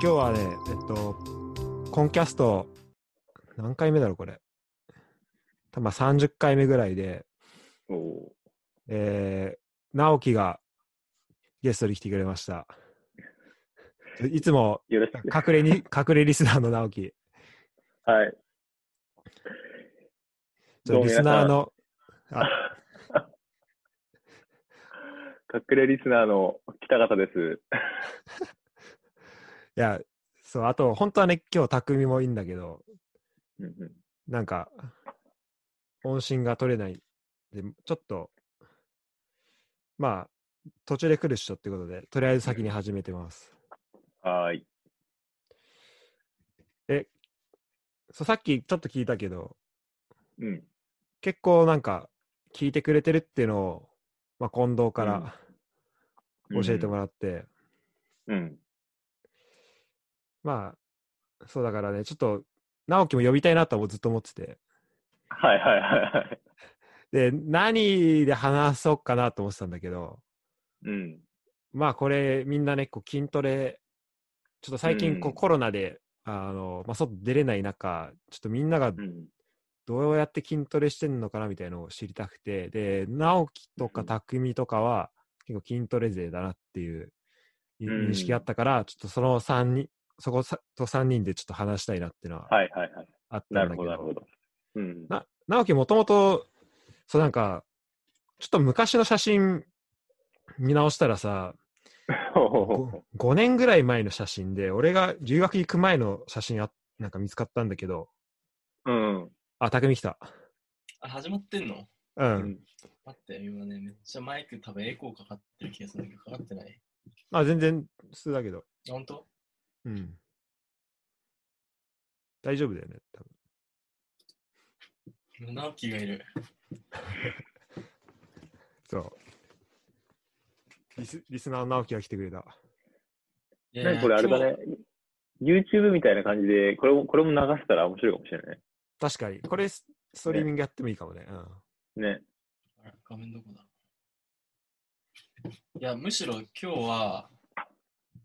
今日はね、えっと、コンキャスト、何回目だろう、これ。たま30回目ぐらいで、おおえー、直樹がゲストに来てくれました。いつも。隠れに、隠れリスナーの直樹。はい。ちょリスナーの、あ、隠れリスナーの北方です。いや、そう、あと、本当はね、今日、匠もいいんだけど、うんうんなんか、音信が取れない。で、ちょっと、まあ、途中で来るっしょってことで、とりあえず先に始めてます。はーい。え、そうさっきちょっと聞いたけど、うん。結構なんか、聞いてくれてるっていうのを、まあ、近藤から教えてもらって、うん。まあ、そうだからね、ちょっと、直樹も呼びたいなとはずっと思ってて、はいはいはいはい。で、何で話そうかなと思ってたんだけど、うん。まあこれみんなね、こう筋トレ、ちょっと最近こううんコロナで、あの、まあ外出れない中、ちょっとみんながうん。どうやって筋トレしてんのかなみたいなのを知りたくて、で、直樹とかうん匠とかは結構筋トレ勢だなっていう認識あったから、ちょっとその3人、そこと3人でちょっと話したいなっていうのははいはいはい。あったなんるだけど、ほどなるほど。うん。な直樹もともと、そうなんか、ちょっと昔の写真見直したらさ、ほ 5, 年ぐらい前の写真で、俺が留学行く前の写真あなんか見つかったんだけど、ううん。あ、匠来た。あ、始まってんの？う。うんん。待って、今ね、めっちゃマイク多分エコーかかってる気がするんだけど、かかってない？まあ全然普通だけど、あ本当？うん。大丈夫だよね、多分。直樹がいる。そう。リスリスナーの直樹が来てくれた。いやなんかこれあれだね。YouTube みたいな感じで、これも、これも流せたら面白いかもしれない確かに。これスストリーミングやってもいいかもね。うん。ね。ね。あれ画面どこだ？いや、むしろ今日は、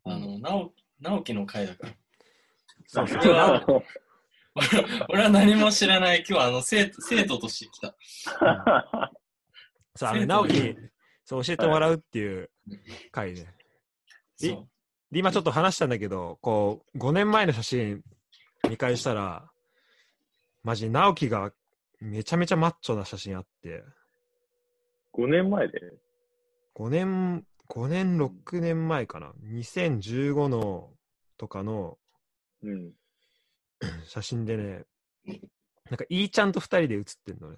あの、直直樹の回だから。そうそう。れは俺 俺は何も知らない。今日はあの生徒生徒として来た。そう、あ直樹そう教えてもらうっていう回ね。えそう。で、今ちょっと話したんだけど、こう、5年前の写真見返したら、マジ、直樹がめちゃめちゃマッチョな写真あって、5年前で？5年、5年、6年前かな。2015のとかのうん。写真でね、なんか、いーちゃんと2人で写ってんのね。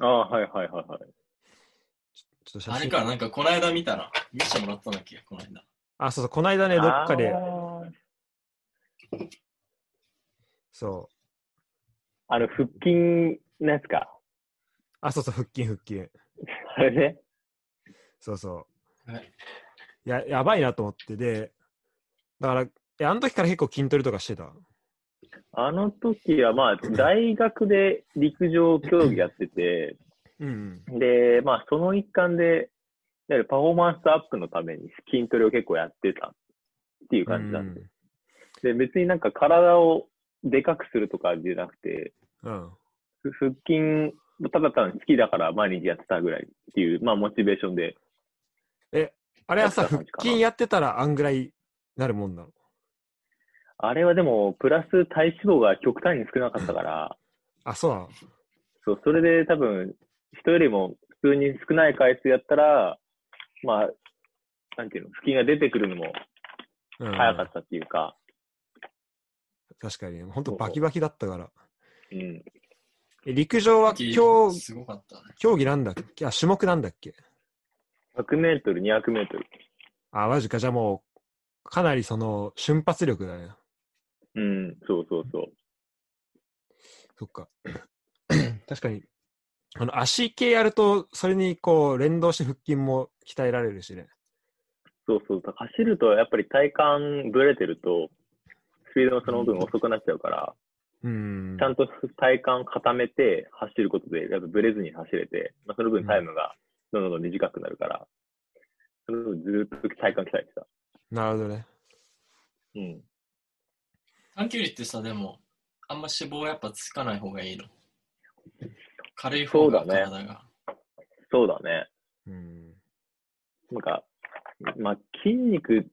ああ、はいはいはいはい。ちょっと写真。あれか、なんかこの間見たら、見せてもらったんだっけ、この間。あ、そうそう、この間ね、どっかでそう。あの、腹筋のやつか。あ、そうそう、腹筋、腹筋。あれね。そうそう。はいや、やばいなと思って、で、だから、え、あの時から結構筋トレとかしてた？あの時は、まあ、大学で陸上競技やってて、うん、うん。で、まあ、その一環で、いわゆるパフォーマンスアップのために筋トレを結構やってたっていう感じなんで。で、別になんか体をでかくするとかじゃなくて、うん。ふ腹筋、ただ単に好きだから毎日やってたぐらいっていう、まあ、モチベーションで。え、あれはさ、腹筋やってたらあんぐらいなるもんなのあれはでも、プラス体脂肪が極端に少なかったから、あ、そうなの？そう、それで多分、人よりも普通に少ない回数やったら、まあ、なんていうの、腹筋が出てくるのもうん、早かったっていうか、確かに、本当バキバキだったから。うん。え、陸上は競すごかったね。競技なんだっけ？あ、種目なんだっけ？100メートル、200メートル。あ、マジか。じゃあもう、かなりその、瞬発力だね。うん、そうそうそう。そっか。確かに。あの、足系やると、それにこう、連動して腹筋も鍛えられるしね。そうそう。走るとやっぱり体幹ぶれてると、スピードもその分遅くなっちゃうから、うん。ちゃんと体幹固めて走ることで、やっぱブレずに走れて、まあ、その分タイムがどんどん短くなるから、その分ずーっと体幹鍛えてた。なるほどね。うん。短距離ってさ、でも、あんま脂肪やっぱつかない方がいいの？軽い方がそうだね体が。そうだね。うん。なんか、まあ、筋肉、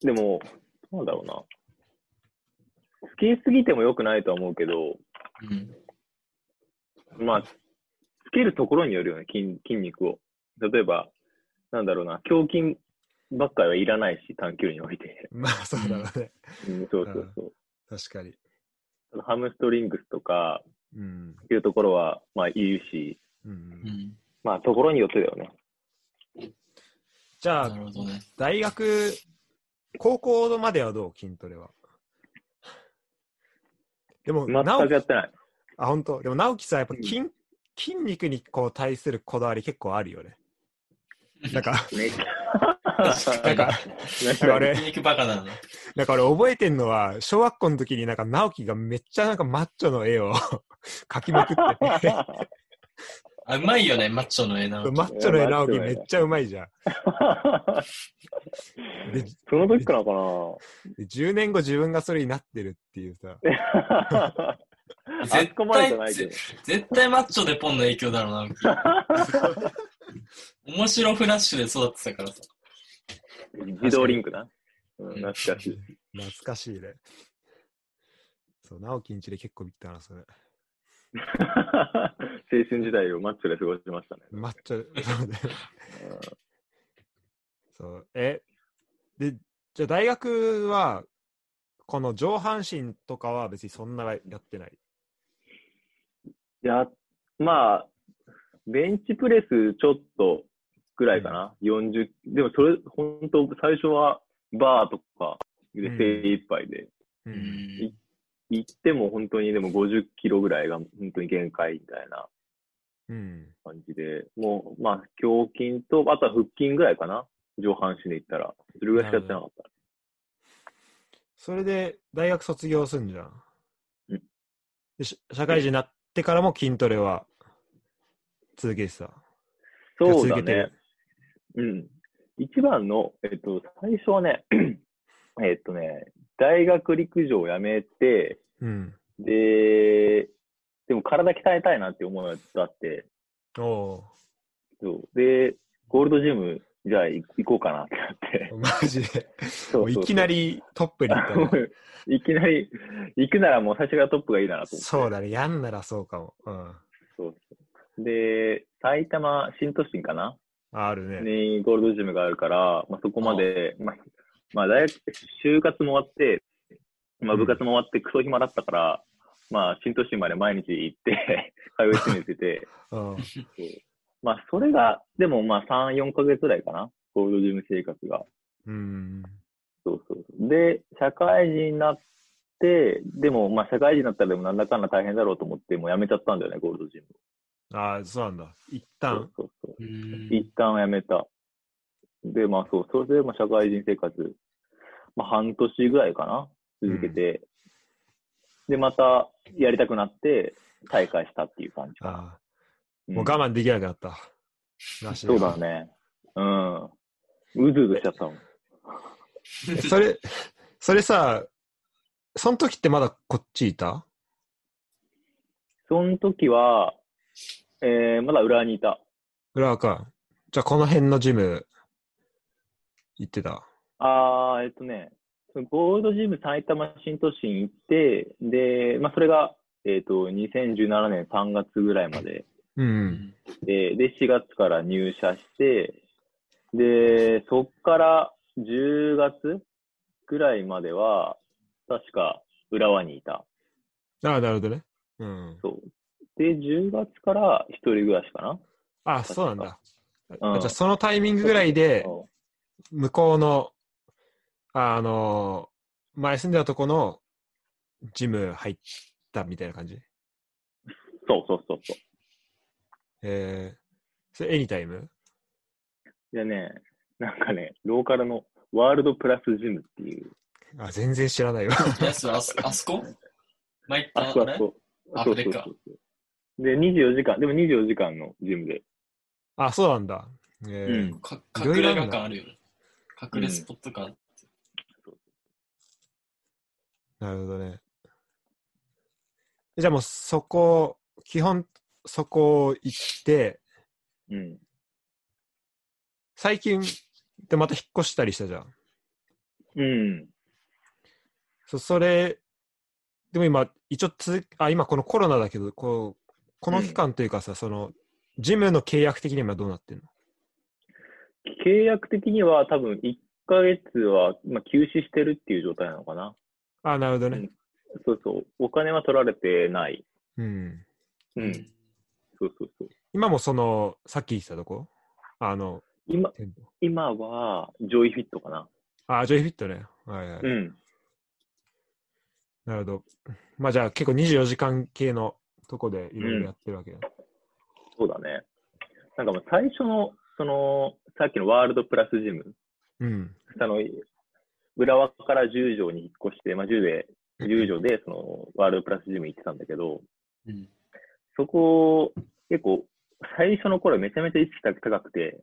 でも、どうだろうな。つけすぎても良くないとは思うけど、うん。まあ、つけるところによるよね、筋筋肉を。例えば、なんだろうな、胸筋ばっかりはいらないし、短距離において。まあ、そうだろうね。うん、そうそうそう。確かに。ハムストリングスとかうん。いうところは、まあ、いるし、う。うんん。まあ、ところによってだよね。じゃあ、ね。大学、高校まではどう？筋トレは。でも、全くやってない。あ、本当？でも直樹さ、やっぱうん筋,、筋肉にこう対するこだわり結構あるよね。なんか、めっちゃ。なんか、なんか俺、筋肉バカなの。なんか俺覚えてんのは、小学校の時になんか直樹がめっちゃなんかマッチョの絵を 描きまくってて、あ、うまいよね、マッチョの絵なの。マッチョの絵直樹めっちゃうまいじゃん。でその時からかで10年後自分がそれになってるっていうさ、なあ絶対。絶対マッチョでポンの影響だろうな。面白フラッシュで育ってたからさ。自動リンクな。うん、懐かしい。懐かしいね。そう、直樹んちで結構見たな、それ。青春時代をマッチョで過ごしましたね。マッチョ、そうね。そう。え、で、じゃあ大学は、この上半身とかは別にそんなやってない？いや、まあ、ベンチプレスちょっとぐらいかな。40、でもそれ、本当最初はバーとかでうん精一杯で、う。うんん。行っても本当にでも50キロぐらいが本当に限界みたいなうん。感じで、もう、まあ、胸筋と、あとは腹筋ぐらいかな。上半身で言ったら。それぐらいしかやってなかった。それで大学卒業すんじゃん。うんでし社会人になってからも筋トレは続けてた。そうだねる。うん。一番の、えっと、最初はね、えっとね、大学陸上を辞めて、うん。で、でも体鍛えたいなって思いがあって、おおそう。で、ゴールドジム、じゃあ行行こうかなってなって。ー。マジで？そういきなりトップに行ったね。いきなり、行くならもう最初からトップがいいなと思って。そうだね。やんならそうかも。うん。そうで、埼玉新都心かな？あるね。にゴールドジムがあるから、まあ、そこまで、まあ、まあ、大学、就活も終わって、まあ、うん部活も終わってクソ暇だったから、まあ、新都心まで毎日行って、通い詰めてて、まあ、それが、でもまあ、3、4ヶ月ぐらいかなゴールドジム生活が。うん。そうそうそう。で、社会人になって、でも、まあ、社会人になったらでもなんだかんだ大変だろうと思って、もう辞めちゃったんだよね、ゴールドジム。ああ、そうなんだ。一そう旦。そうそう。うん一旦辞めた。で、まあそう、それでまあ社会人生活、まあ半年ぐらいかな続けて、で、またやりたくなって、再開したっていう感じ。ああ。んもう我慢できなくなった。なしでそうだね。うん。うずうずしちゃったもん。えそれ、それさ、その時ってまだこっちいた？その時は、えー、まだ浦和にいた。浦和か。じゃあこの辺のジム行ってた。あー、えっとね、ゴールドジム埼玉新都心行って、で、まあそれが、えっ、と、2017年3月ぐらいまでう。うんんで、で、4月から入社して、で、そっから10月ぐらいまでは、確か浦和にいた。ああ、なるほどね。うん。そう。で、10月から一人暮らしかな。あそうなんだ。うん。あじゃあそのタイミングぐらいで、そ向こうの、あの、前住んでたとこのジム入ったみたいな感じ？うそうそうそうそう。えー、それエニタイム？でね、なんかね、ローカルのワールドプラスジムっていう、あ、全然知らないわ。あそ あそこ？あそこあそこ。あそれかそうそうで、24時間、でも24時間のジムで。あ、そうなんだ。えーうんか隠れ家感あるよね。隠れスポット感。なるほどね。じゃあもうそこ、基本そこ行って、うん。最近でまた引っ越したりしたじゃん。うん。そそれ、でも今、一応続くあ、今このコロナだけど、こう、この期間というかさ、その、ジムの契約的にはどうなってんの？契約的には多分1ヶ月は、まあ、休止してるっていう状態なのかな。あ、なるほどね。うんそうそう。お金は取られてない。うん。うん。そうそうそう。今もその、さっき言ってたとこ？あの、今、今は、ジョイフィットかな。あ、ジョイフィットね。はいはい。うん。なるほど。まあじゃあ結構24時間系のとこでいろいろやってるわけだ。そうだね。なんかもう最初の、その、さっきのワールドプラスジム、うん。あの、浦和から10条に引っ越して、まあ、10で、10条で、その、ワールドプラスジム行ってたんだけど、うん。そこ、結構、最初の頃めちゃめちゃ意識高くて、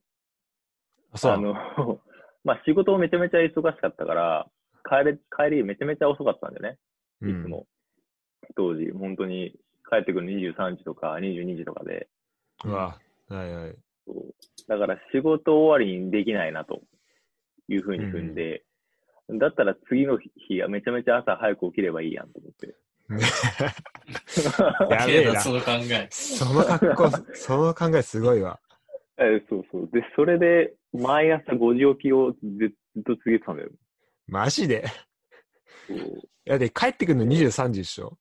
あ、そう。あの、まあ、仕事もめちゃめちゃ忙しかったから、帰れ、帰りめちゃめちゃ遅かったんだよね。うんいつも。当時、本当に帰ってくる23時とか22時とかで、うわ、はいはい。だから仕事終わりにできないなというふうに踏んで、だったら次の日はめちゃめちゃ朝早く起きればいいやんと思って。やべえな。その考え。その格好、その考えすごいわ。えそうそう。で、それで毎朝5時起きをずずっと続けてたんだよ。マジで？いやで、帰ってくるの23時でしょ？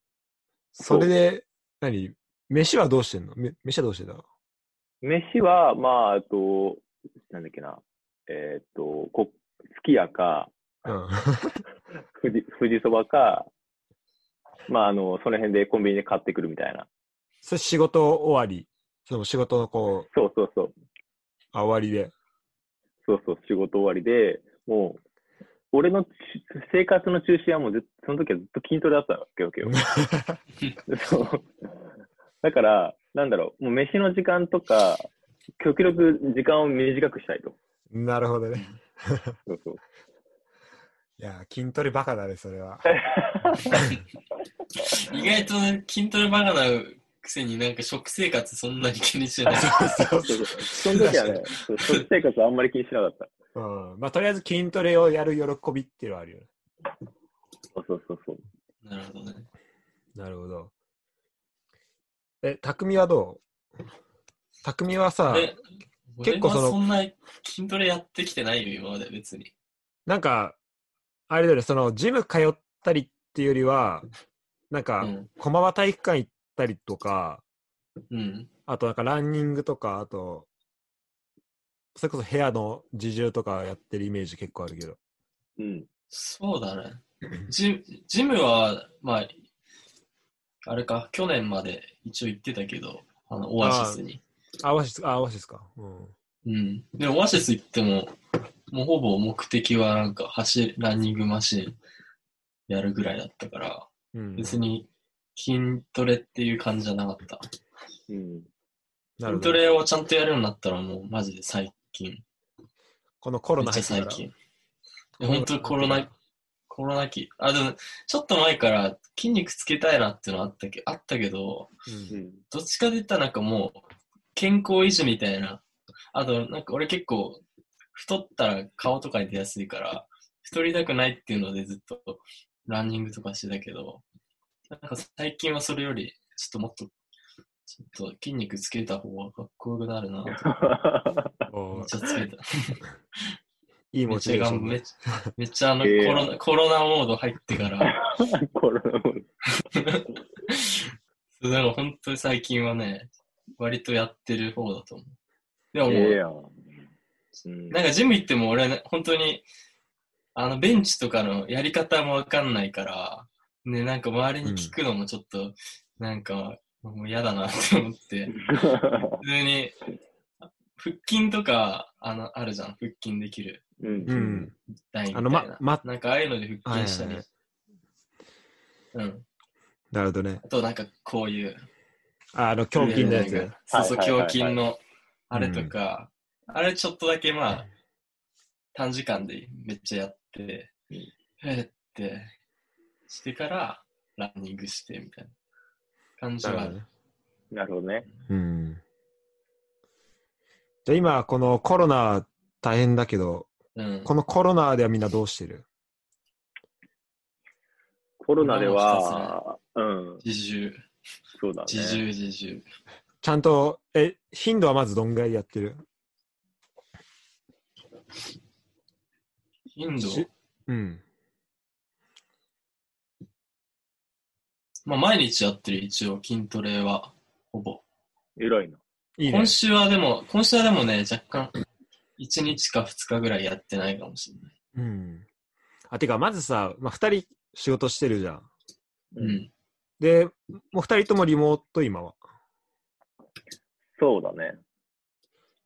それで、何？飯はどうしてんの？め飯はどうしてんだ飯は、まあ、あと、なんだっけな、えーっと、こすき家か、うん。富士富士そばか、まあ、あの、その辺でコンビニで買ってくるみたいな。それ仕事終わり？その仕事のこう、そうそうそう。あ終わりで。そうそう、仕事終わりで、もう、俺のち生活の中心はもうその時はずっと筋トレだったわけよ。そう。だから、なんだろう、もう飯の時間とか、極力時間を短くしたいと。なるほどね。そうそう。いや、筋トレバカだね、それは。意外とね筋トレバカなくせになんか食生活そんなに気にしてない。そうそうそうそうその時はね、食生活あんまり気にしなかった。うん。まあ、とりあえず筋トレをやる喜びっていうのはあるよね。そうそうそうそう。なるほどね。なるほど。え、匠はどう？匠はさ、え、結構その俺はそんな筋トレやってきてないよ、今まで別に。なんか、あれだよね、その、ジム通ったりっていうよりは、なんか、うん。駒場体育館行ったりとか、うん。あとなんかランニングとか、あと、それこそ部屋の自重とかやってるイメージ結構あるけど。うん。そうだね。ジジムは、まあ、あれか、去年まで一応行ってたけど、あの、オアシスに。あ、オアシス、あ、オアシスか。うん。うん。で、オアシス行っても、もうほぼ目的はなんか走る、ランニングマシンやるぐらいだったから、うん、別に筋トレっていう感じじゃなかった。うん。筋トレをちゃんとやるようになったらもうマジで最近。このコロめっちゃナ入ってから。最近。本当にコロナ、コロナ期。あ、でも、ちょっと前から筋肉つけたいなっていうのはあったけあったけど、うんうん。どっちかで言ったらなんかもう、健康維持みたいな。あと、なんか俺結構、太ったら顔とかに出やすいから、太りたくないっていうのでずっとランニングとかしてたけど、なんか最近はそれより、ちょっともっと、ちょっと筋肉つけた方がかっこよくなるなと めっちゃつけた。いいモチベーションめっちゃめっちゃあの、えーコロナ、コロナモード入ってから、コロナも そうだから本当に最近はね、割とやってる方だと思う。でももう、ええやん。うんなんかジム行っても俺はね、本当に、あの、ベンチとかのやり方もわかんないから、ね、なんか周りに聞くのもちょっと、なんか、もう嫌だなって思って、普通に、腹筋とか、あの、あるじゃん、腹筋できる。うん。な。あの、ま、ま、なんかああいうので腹筋したり、はい。うん。なるほどね。あとなんかこういう、ああの、胸筋のやつ。なんかそうそう、はいはいはい。はい胸筋の、あれとか、あれちょっとだけまあ、短時間でめっちゃやって、うん。えーって、してからランニングしてみたいな感じはある。ね。なるほどね。うん。じゃあ今、このコロナ大変だけど、うん。このコロナではみんなどうしてる？コロナでは、うん、自重、そうだね。自重、自重。ちゃんと、え、頻度はまずどんぐらいやってる？頻度、しうん。まあ毎日やってる一応筋トレは、ほぼ。偉いな。いいね今。週はでも、今週はでもね、若干、1日か2日ぐらいやってないかもしれない。うん。あ、てか、まずさ、まあ、二人仕事してるじゃん。うん。で、もう二人ともリモート、今は。そうだね。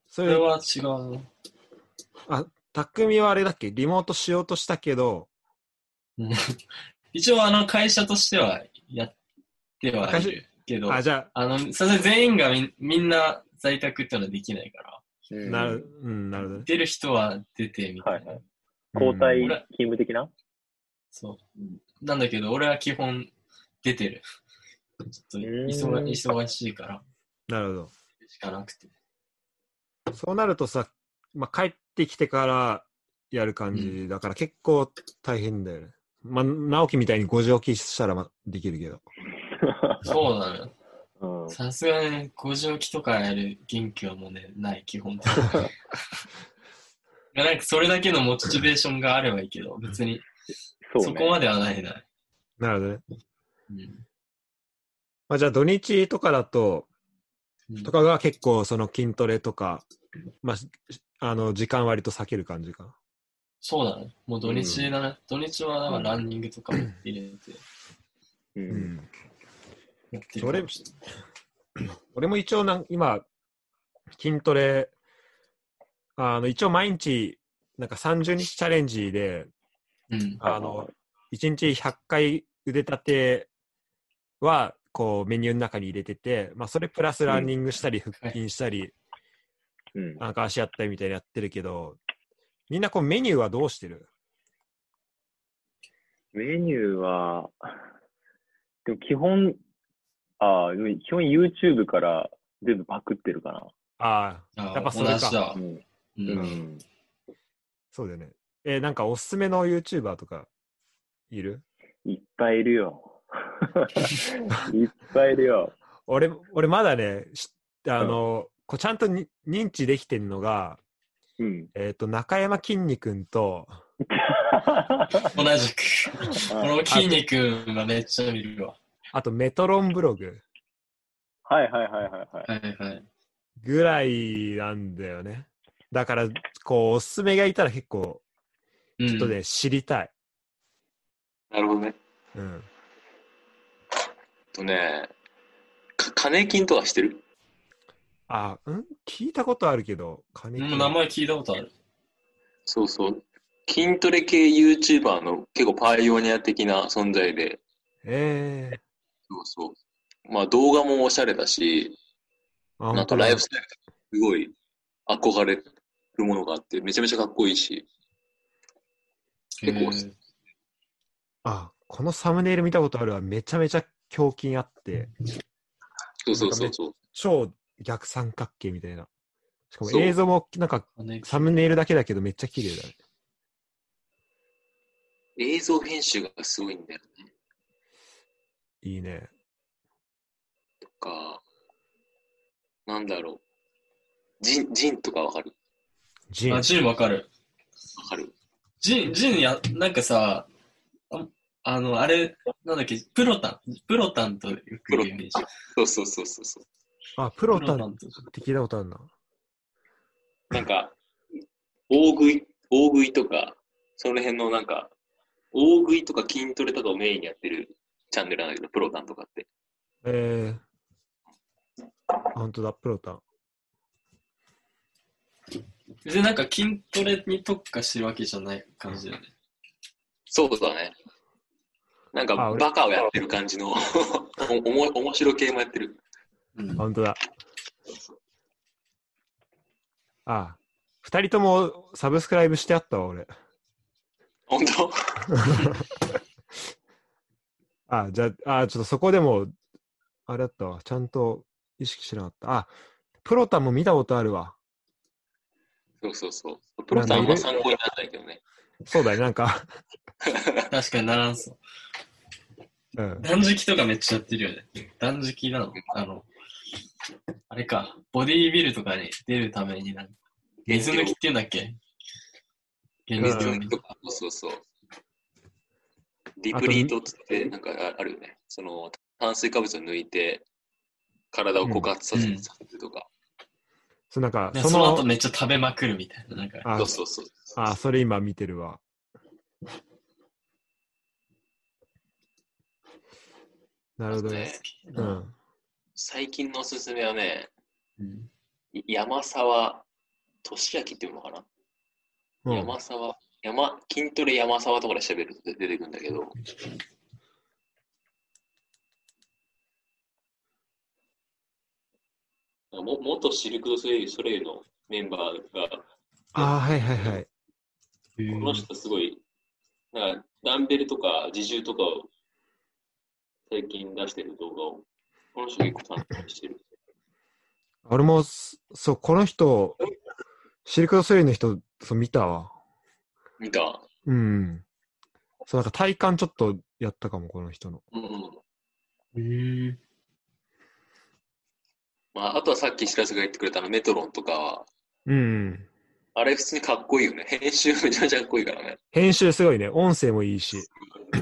それそれは違うね。あ、匠はあれだっけ？リモートしようとしたけど、うん 一応、あの、会社としてはやってはいるけど、あ、じゃあの、それ全員がみみんな在宅ってのはできないから、なる、うん、なるほどね。出る人は出てみたいな。はいはい。交代勤務的な？そう。なんだけど、俺は基本出てる。ちょっと忙うん忙しいから、なるほしかなくて。ど。そうなるとさ、まあ、帰ってきてからやる感じだから結構大変だよね。まあ、直樹みたいに5時起きしたらまできるけど。そうなの。さすがにね、5時起きとかやる元気はもうね、ない、基本的に。なんかそれだけのモチベーションがあればいいけど、別にそうね。そこまではないない。なるほどね。うんまあ、じゃあ土日とかだと、うんとかが結構その筋トレとか、まあ、しあの、時間割と避ける感じかな。そうだね。もう土日だね。土日はだからランニングとかも入れてう。うんん。やってるかもしれない。俺も一応なん、今、筋トレ、あの、一応毎日、なんか30日チャレンジで、うん。あの、1日100回腕立ては、こう、メニューの中に入れてて、まあ、それプラスランニングしたり、腹筋したり、うん。なんか足やったりみたいなやってるけど、みんなこうメニューはどうしてる？メニューは、でも基本、ああ、基本 YouTube から全部パクってるかな。ああ、あやっぱそれかう。ん。そうだよね。えーなんかおすすめの YouTuber とかいる？いっぱいいるよ。いっぱいいるよ。俺、俺まだね、しあの、こうちゃんとに認知できてるのが、うん。えっ、と、中山きんに君と、同じく。この筋肉はめっちゃ見るわ。あとメトロンブログはいはいはいはいはい。はいはい。ぐらいなんだよね。だから、こう、おすすめがいたら結構、うんちょっとね、知りたい。なるほどね。うん。とね、か金金とかしてる？あ、うん？聞いたことあるけど、金うん名前聞いたことある。そうそう。筋トレ系 YouTuber の結構パイオニア的な存在で、ええそうそう。まあ動画もおしゃれだし、あ、ライフスタイルとかすごい憧れるものがあって、めちゃめちゃかっこいいし、結構あ、このサムネイル見たことあるわ。めちゃめちゃ胸筋あって、そうそうそうそう。超逆三角形みたいな。しかも映像もなんか金サムネイルだけだけどめっちゃ綺麗だね。映像編集がすごいんだよね。いいね。とか、なんだろう。ジン、ジンとかわかる？ジンあ、。ジンわかる。わかる？ジン、ジンや、なんかさ、ああの、あれ、なんだっけ、プロタン。プロタンとよく言うイメージ。そうそうそうそうそう。あ、プロタンっ。て聞いたことあるな。なんか、大食い、大食いとか、その辺のなんか、大食いとか筋トレとかをメインにやってるチャンネルなんだけど、プロタンとかって。えー。あ本当だ、プロタン。で、なんか筋トレに特化してるわけじゃない感じだよね。そうだね。なんかバカをやってる感じの、おおも面白系もやってる。うん。本当だ。あ、二人ともサブスクライブしてあったわ、俺。本当？あ、じゃあ、あ、ちょっとそこでも、あれだったわ。ちゃんと意識しなかった。あ、プロタンも見たことあるわ。そうそうそう。プロタンは参考にならないけどね。そうだよ、なんか、確かにならんそう。うん。断食とかめっちゃやってるよね。断食なの？あの、あれか、ボディービルとかに出るためになんか、水抜きって言うんだっけ？減量うんにとか、そうそうそう。ディプリートって、なんかああるよね。その、炭水化物を抜いて、体を枯渇させるとか。そう、なんか、でその、その後めっちゃ食べまくるみたいな。なんか、あそうそうそう。あ、それ今見てるわ。なるほどね。ねうん。最近のおすすめはね、うん。い山沢俊明っていうのかな、うん。山沢、山、筋トレ山沢とかで調べると出てくるんだけど、も元シルク・ドゥ・ソレイユソレイユのメンバーが、ああ、はいはいはい。この人すごい、なんかダンベルとか自重とかを最近出してる動画を、この人結構担当してる。俺も、すそう、この人、シルク・ドゥ・ソレイユの人、そう見たわ。見た？うん。そう、なんか体感ちょっとやったかも、この人の。うんうん。うん。まあ、あとはさっき白洲が言ってくれたのメトロンとかは、うん。あれ普通にかっこいいよね。編集めちゃめちゃかっこいいからね。編集すごいね。音声もいいし。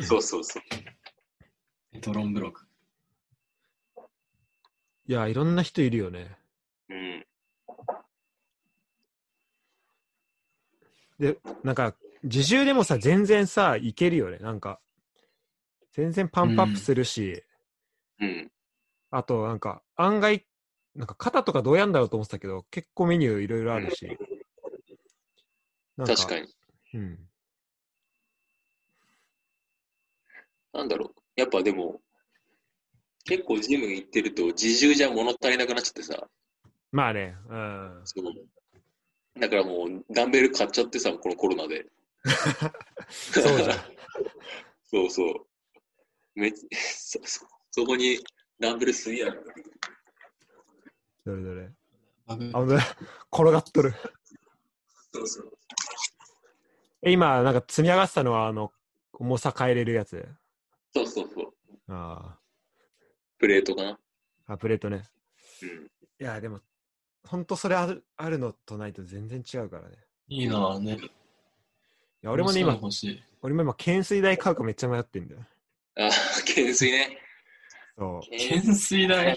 そうそうそう。ドロンブログ。いや、いろんな人いるよね。うん。で、なんか、自重でもさ、全然さ、いけるよね。なんか、全然パンプアップするし、うん。あと、なんか、案外、なんか肩とかどうやんだろうと思ってたけど、結構メニューいろいろあるし。なん確かに。うん。なんだろう。やっぱでも、結構ジム行ってると自重じゃ物足りなくなっちゃってさ。まあね、うん。そうだからもうダンベル買っちゃってさ、このコロナで。そうじゃん。そうそう。めそそそこにダンベル吸いある。どれどれ。あ、ほんとだ転がっとる。そうそう。え、今、なんか積み上がってたのは、あの、重さ変えれるやつ？そうそうそう。あプレートかな。あ。あ、プレートね。うん。いや、でも、ほんとそれあるあるのとないと全然違うからね。いいなぁね。いや、俺もね、今、欲しい。俺も今、懸垂台買うかめっちゃ迷ってんだよ。あ、懸垂ね。そう。懸垂台。やっ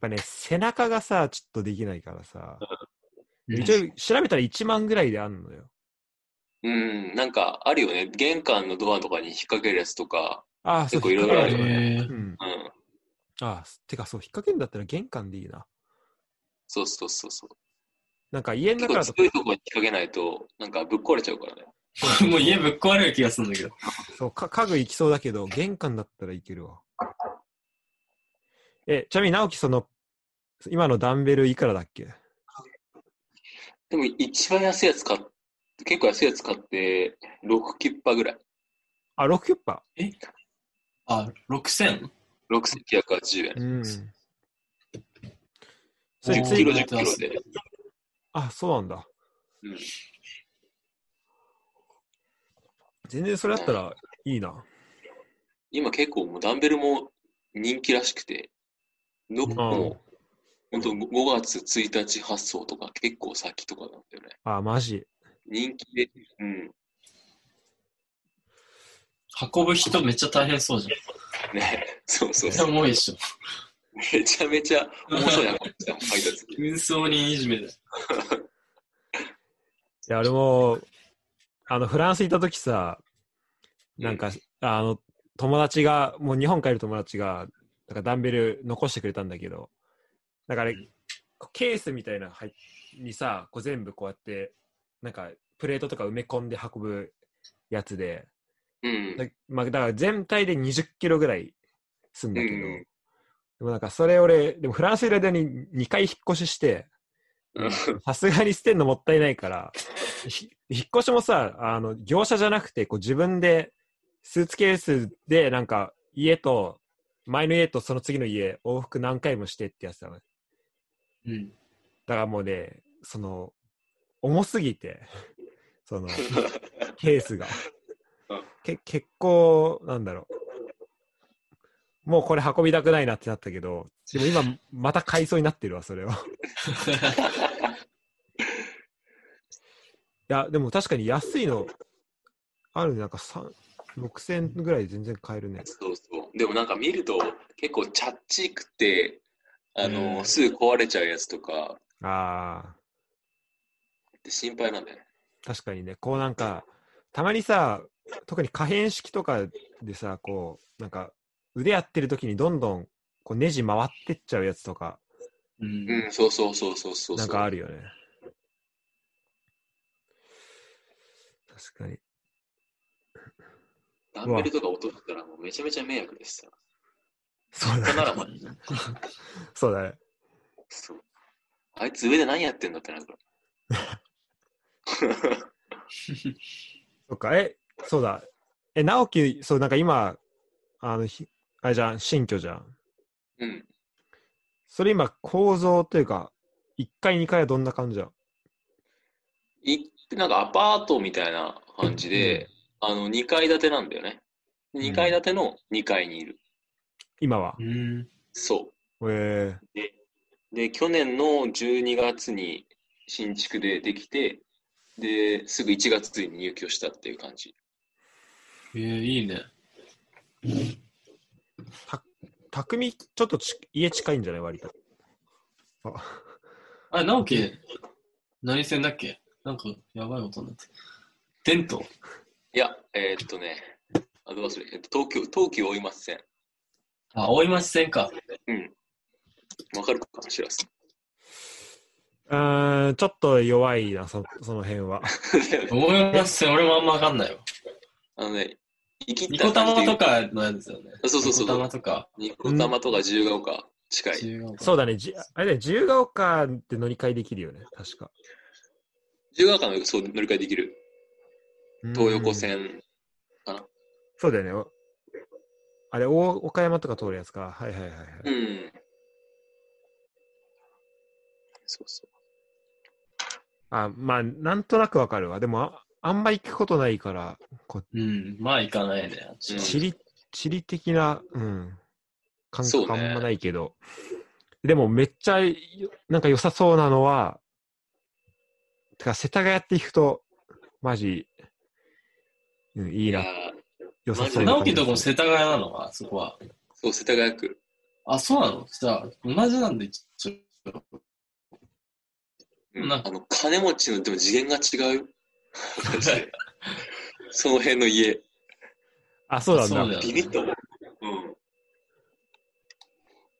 ぱね、背中がさ、ちょっとできないからさ。一応、調べたら1万ぐらいであんのよ。うん、なんかあるよね。玄関のドアとかに引っ掛けるやつとか。ああ、そう、結構いろいろあるよへーうん。うん。ああ、てかそう、引っ掛けるんだったら玄関でいいな。そうそうそうそう。なんか家の中だと強いところに引っ掛けないと、なんかぶっ壊れちゃうからね。もう家ぶっ壊れる気がするんだけど。そうか家具行きそうだけど、玄関だったらいけるわ。え、ちなみに直樹、その、今のダンベルいくらだっけ？でも一番安いやつ買って、結構安いやつ買って、6キッパぐらい。あ、6キュッパ？あ、6000? 6980円。うん。そおーれ10キロ、つい10キロで。あ、そうなんだ。うん。全然それだったらいいな。今結構もうダンベルも人気らしくて、どこも、本当5月1日発送とか結構先とかなんだよね。あ、マジ。人気で、うん。運ぶ人めっちゃ大変そうじゃん。ね、そうそうめっちゃそう。重いっしょ。めちゃめちゃ面白いな、こっちの配達。運送人いじめだよ。いや、俺も、あの、フランス行った時さ、なんか、あの、友達が、もう日本帰る友達が、なんかダンベル残してくれたんだけど、だから、ケースみたいな入にさ、こう全部こうやって、なんか、プレートとか埋め込んで運ぶやつで、うん。だまあ、だから全体で20キロぐらいすんだけど、うんでもなんかそれ俺、でもフランスいる間に2回引っ越しして、うん さすがに捨てんのもったいないから、ひ引っ越しもさ、あの、業者じゃなくて、こう自分でスーツケースでなんか家と、前の家とその次の家往復何回もしてってやつだね。うん。だからもうね、その、重すぎて、その、ケースがうん。け結構、なんだろう。もうこれ運びたくないなってなったけど、でも今、また買いそうになってるわ、それを。いや、でも確かに安いの、あるね、なんか3 6000ぐらいで全然買えるね。そうそう。でもなんか見ると結構チャッチくて、あの、うんすぐ壊れちゃうやつとかああ、って心配なんだよね。確かにね、こうなんか、たまにさ、特に可変式とかでさ、こう、なんか、腕やってる時にどんどん、こう、ネジ回ってっちゃうやつとか、うん。うん、そうそうそうそうそう。なんかあるよね。確かに。ダンベルとか落としたらもうめちゃめちゃ迷惑ですさ。そうだね。他ならまあそうだね。そう。あいつ上で何やってんだってなるから。そっか、え、そうだ。え、直樹、そう、なんか今、あの、ひあれじゃん、新居じゃん。うん。それ今、構造というか、1階、2階はどんな感じだ？行ってなんかアパートみたいな感じで、あの、2階建てなんだよね。2階建ての2階にいる。今は？う。ん。そえう。で、で、去年の12月に新築でできて、で、すぐ1月に入居したっていう感じ。えー、いいね。ー、た、匠、ちょっとち家近いんじゃない？割と。あ、あれ、直樹、何線だっけ？なんか、やばいことになって。テント？いや、えーっとね、あ、どうするえっと、東京、東急追いません。あ、大井町線か。うん。わかるかな、しらす。うーん、ちょっと弱いな、そその辺は。大井町線、俺もあんまわかんないよ。あのね、生きニコった感じで玉とかのやつだよね。そうそうそうニコ玉とか。ニコ玉とか自由が丘近い。そうだね、じあれだね、自由が丘って乗り換えできるよね、確か。自由が丘のそう乗り換えできる。東横うん。線。そうだよね。おあれ、大岡山とか通るやつか。はいはいはい、はいうん。そうそう。あ、まあ、なんとなくわかるわ。でもあ、あんま行くことないから、こうん。まあ、行かないね。地理、地理的な、うん、感覚あんまないけど、でもめっちゃよ、なんか良さそうなのは、てか、世田谷って行くと、マジ、うん、いいな、良さそうな直樹とこ世田谷なのあそこは。そう、世田谷区。あ、そうなの？じゃあ、同じなんで、ちょっと。なうんあの、金持ちのでも次元が違う その辺の家。あ、そうなんだ。そうだよビビッと思う。うん。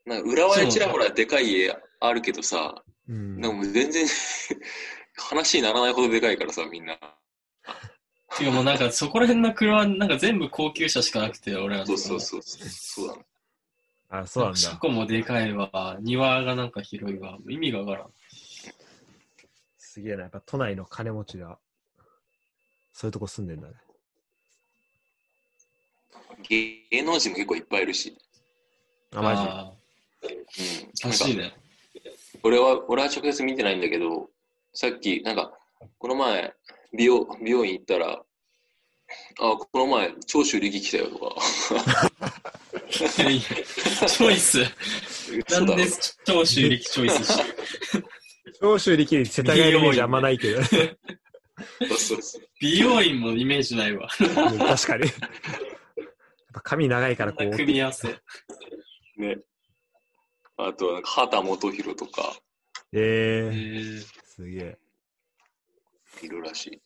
なんか、浦和にちらほらでかい家あるけどさ、うん、なんかもう全然 話にならないほどでかいからさ、みんな。てかもうなんか、そこら辺の車、なんか全部高級車しかなくて、俺らのそうそうそう。そうだね。あ、そうなんだ。車庫もでかいわ。庭がなんか広いわ。意味がわからん。すげえな。やっぱ都内の金持ちが、そういうとこ住んでんだね。芸能人も結構いっぱいいるし。あ、マジ？あうん。ーなんからしいね。俺は、俺は直接見てないんだけど、さっき、なんか、この前、美容、美容院行ったら、あ、この前、長州力来たよとか。チョイス。なんで長州力チョイスし長州力に世田谷のイメージあんまないけど。そうそうそう。美容院もイメージないわ。うん確かに。やっぱ髪長いからこう。組み合わせ。ね。あと、なんか畑基博とか、ええー、ー、すげえ。いるらしい。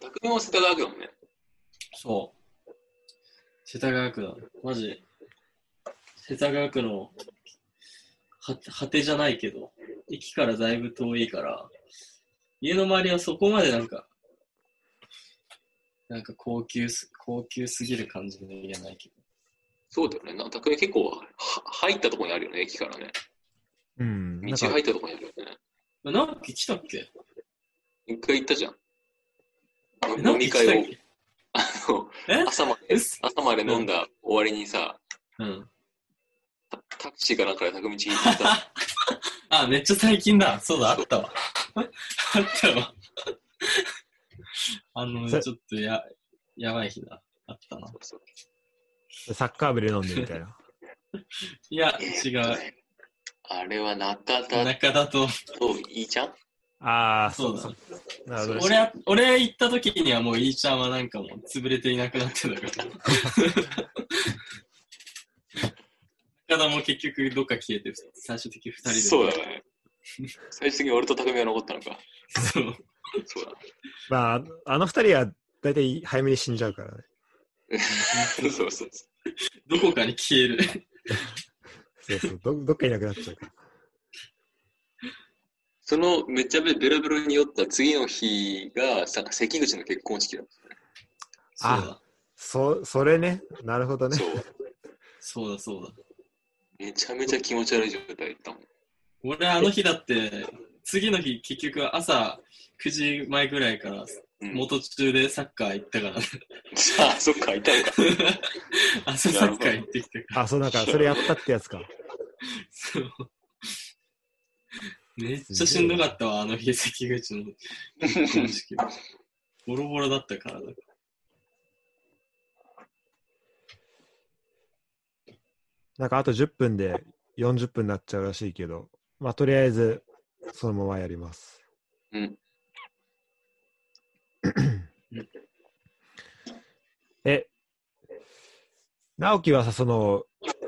匠も世田谷区だもんね。そう。世田谷区だ。マジ。世田谷区のは果てじゃないけど、駅からだいぶ遠いから、家の周りはそこまでなんか、なんか高級す、高級すぎる感じの家ないけど。そうだよね。な匠結構は、入ったところにあるよね、駅からね。うん。道入ったところにあるよね。なんか来たっけ？一回行ったじゃん。え飲み会をあの、え朝まで朝まで飲んだ終わりにさ、うん。タタクシーかなんかで宅道に行った。あ、めっちゃ最近だ。そうだ、あったわ。あったわ。あの、そちょっとや、やばい日だ。あったな。そうそうサッカー部で飲んでみたいな。いや、違う。あれは中田中田と、といいちゃん？ああ、そそううだだ。。なるほど。俺は、俺行った時にはもう、いーちゃんはなんかもう潰れていなくなってたから。中田も結局どっか消えて、最終的に二人で。そうだね。最終的に俺と匠が残ったのか。そう。そうだ。まあ、あの二人は大体早めに死んじゃうからね。そうそうそう。どこかに消える。そうそう。どどっかいなくなっちゃうから。そのめっちゃベロベロに酔った次の日が、さ関口の結婚式だっそうだ。そ、それね。なるほどた。ね。そう。そうだ、そうだ。めちゃめちゃ気持ち悪い状態だったもん。俺あの日だって、次の日結局朝9時前ぐらいからうん、元中でサッカー行ったから、ね、あ、そっか、いたのか。朝サッカー行ってきたから。あ、そう、なんか、それやったってやつか。そうめっちゃしんどかったわ、あの日、関口の結婚式。ボロボロだったからだ。なんか、あと10分で40分になっちゃうらしいけど、まあ、とりあえず、そのままやります。うん。え、直樹はさ、その、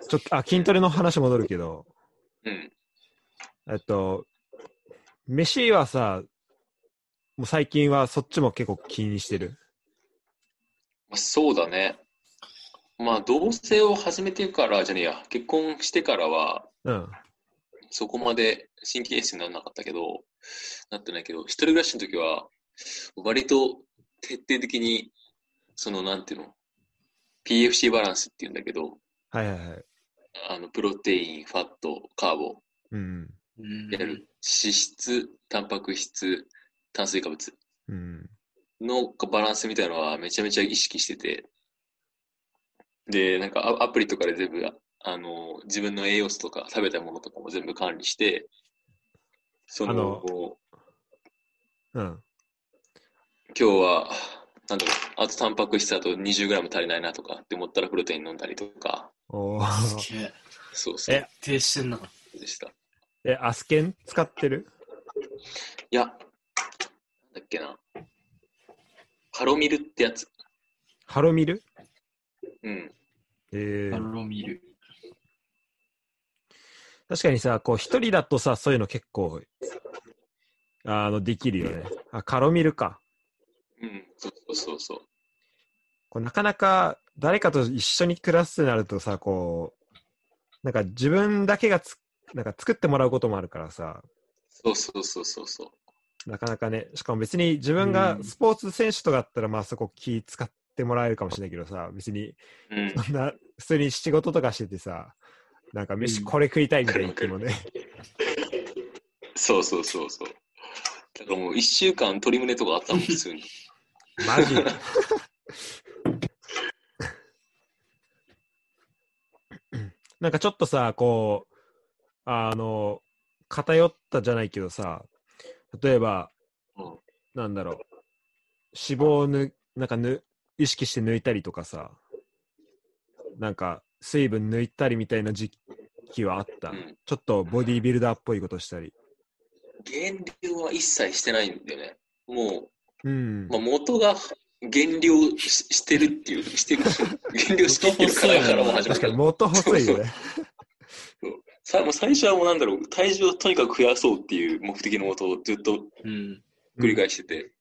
ちょっと、あ、筋トレの話戻るけど、うん。えっと、飯はさ、もう最近はそっちも結構気にしてる？まあ、そうだね。まあ、同棲を始めてからじゃねえや、結婚してからは、うん。そこまで神経質にならなかったけど、なってないけど、一人暮らしの時は、割と徹底的に、その、なんていうの、PFC バランスっていうんだけど、はいはいはい。あの、プロテイン、ファット、カーボ、うん。うんやる。脂質、タンパク質、炭水化物うん。のバランスみたいなのはめちゃめちゃ意識してて、で、なんかアアプリとかで全部、あの、自分の栄養素とか食べたものとかも全部管理して、その、あのうん。今日は、なんだろう、あとタンパク質あと 20g 足りないなとかって思ったらプロテイン飲んだりとか、おーすげえ。そうそうえ停止してんな。でした。え、アスケン？使ってる？いや、なんだっけな。カロミルってやつ。ハロミル？うん。えハー、ロミル。確かにさ、こう、一人だとさ、そういうの結構、あの、できるよね。あ、カロミルか。うん、そうそうそう。こうなかなか誰かと一緒に暮らすとなるとさ、こう、なんか自分だけがつなんか作ってもらうこともあるからさ、そうそうそうそうそう。なかなかね、しかも別に自分がうんスポーツ選手とかだったら、まあそこ気使ってもらえるかもしれないけどさ、別に、うん。そんな、普通に仕事とかしててさ、なんか飯うんこれ食いたいみたいな言ってもね、そうそうそうそう。だからもう一週間鶏胸とかあったもん、普通に。マジ？なんかちょっとさ、こう、あの、偏ったじゃないけどさ、例えば、うんなんだろう、脂肪をぬ、なんかぬ、意識して抜いたりとかさ、なんか水分抜いたりみたいな時期はあった？うんちょっとボディービルダーっぽいことしたり。減量は一切してないんだよね。もうんう、。まあ、元が減量ししてるっていう、してる、減量してるからからも始まる確かに元細いよね。さもう最初はもうなんだろう、体重をとにかく増やそうっていう目的のもとをずっとうん。繰り返してて、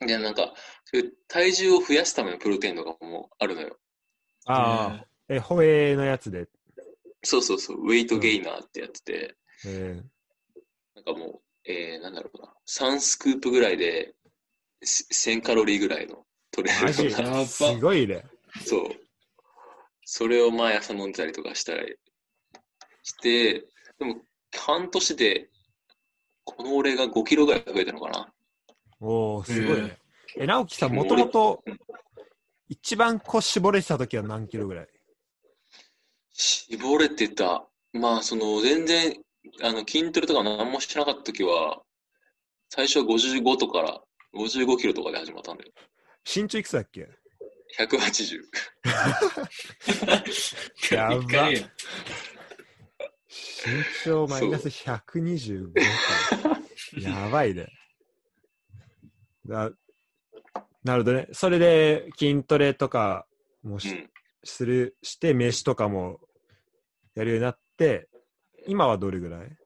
で、なんか、そういう体重を増やすためのプロテインとかもあるのよ。ああ、え、ホエーのやつで。そうそうそう、ウェイトゲイナーってやつで、えなんかもう、えー、なんだろうな、3スクープぐらいで、せ1000カロリーぐらいの取れるような、すごいね。そう。それを毎朝飲んでたりとかしたりして、でも半年で、この俺が5キロぐらい増えたのかな。おおすごいね。え、直樹さん、もと俺もと、一番こう絞れてた時は何キロぐらい？絞れてた。まあ、その、全然、あの、筋トレとか何もしてなかった時は、最初は55とから、55キロとかで始まったんだよ。身長いくつだっけ？180。やば身長マイナス125か。やばいね。だなるほどね。それで筋トレとかもし,、うん。するして、飯とかもやるようになって、今はどれぐらい？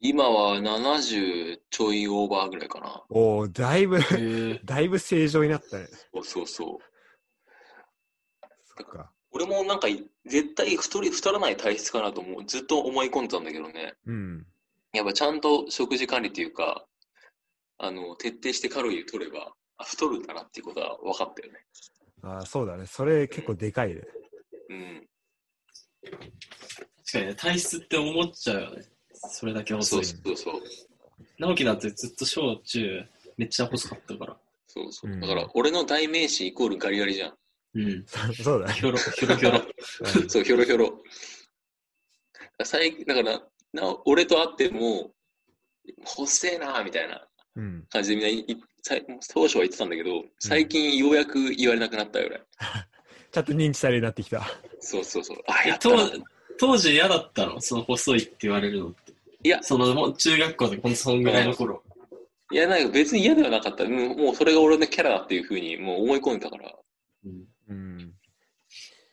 今は70ちょいオーバーぐらいかな。おおだいぶ、だいぶ正常になったね。そうそうそう。そっか。俺もなんか、絶対太り、太らない体質かなと思う。ずっと思い込んでたんだけどね。うん。やっぱちゃんと食事管理っていうか、あの、徹底してカロリー取れば、あ、太るんだなっていうことは分かったよね。ああ、そうだね。それ結構でかいね。うん。確かにね、体質って思っちゃうよね。それだけそう細い。そうそう。直樹なんてずっと小中めっちゃ細かったから。そうそうう。んだから、俺の代名詞イコールガリガリじゃん。うん。そうだね。ひょろ、ひょろひょろ。そう、ひょろひょろ。だから、な俺と会っても、細えなみたいなうん。感じでみんないいさい当初は言ってたんだけど、最近ようやく言われなくなったよ、俺。ちゃんと認知されるようになってきた。そうそうそう。あ、やえったな当当時嫌だったの？その細いって言われるのって。いや、そのもう中学校でほんとそんぐらいの頃。いや、なんか別に嫌ではなかった。もうもうそれが俺のキャラだっていうふうにもう思い込んでたから。うん。うん。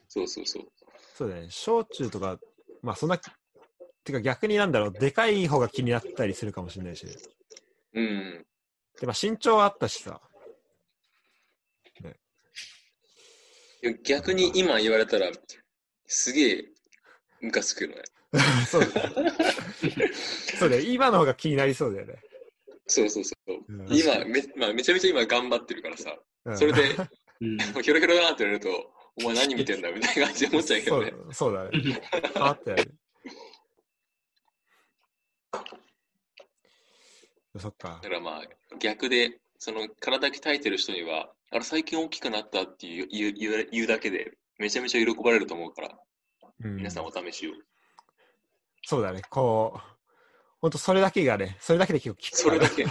そうそうそう。そうだね。小中とか、まあそんな、てか逆になんだろう、でかい方が気になったりするかもしれないし。うん。でまあ身長はあったしさ。いや逆に今言われたら、すげえ、ムカつくよね。そうだね。そうだよ。今の方が気になりそうだよね。そうそうそう。うん今め、まあ、めちゃめちゃ今頑張ってるからさ、うんそれで、うん。ヒョロヒョロだなって言われると、お前何見てんだみたいな感じで思っちゃうけどね。そ うそうだね。あったよね。そっかだ。からまあ、逆で、その体鍛えてる人には、あれ最近大きくなったっていう言う言う言うだけで、めちゃめちゃ喜ばれると思うから、うん皆さんお試しを。そうだね。こう、ほんとそれだけがね、それだけで結構効くそれだけ、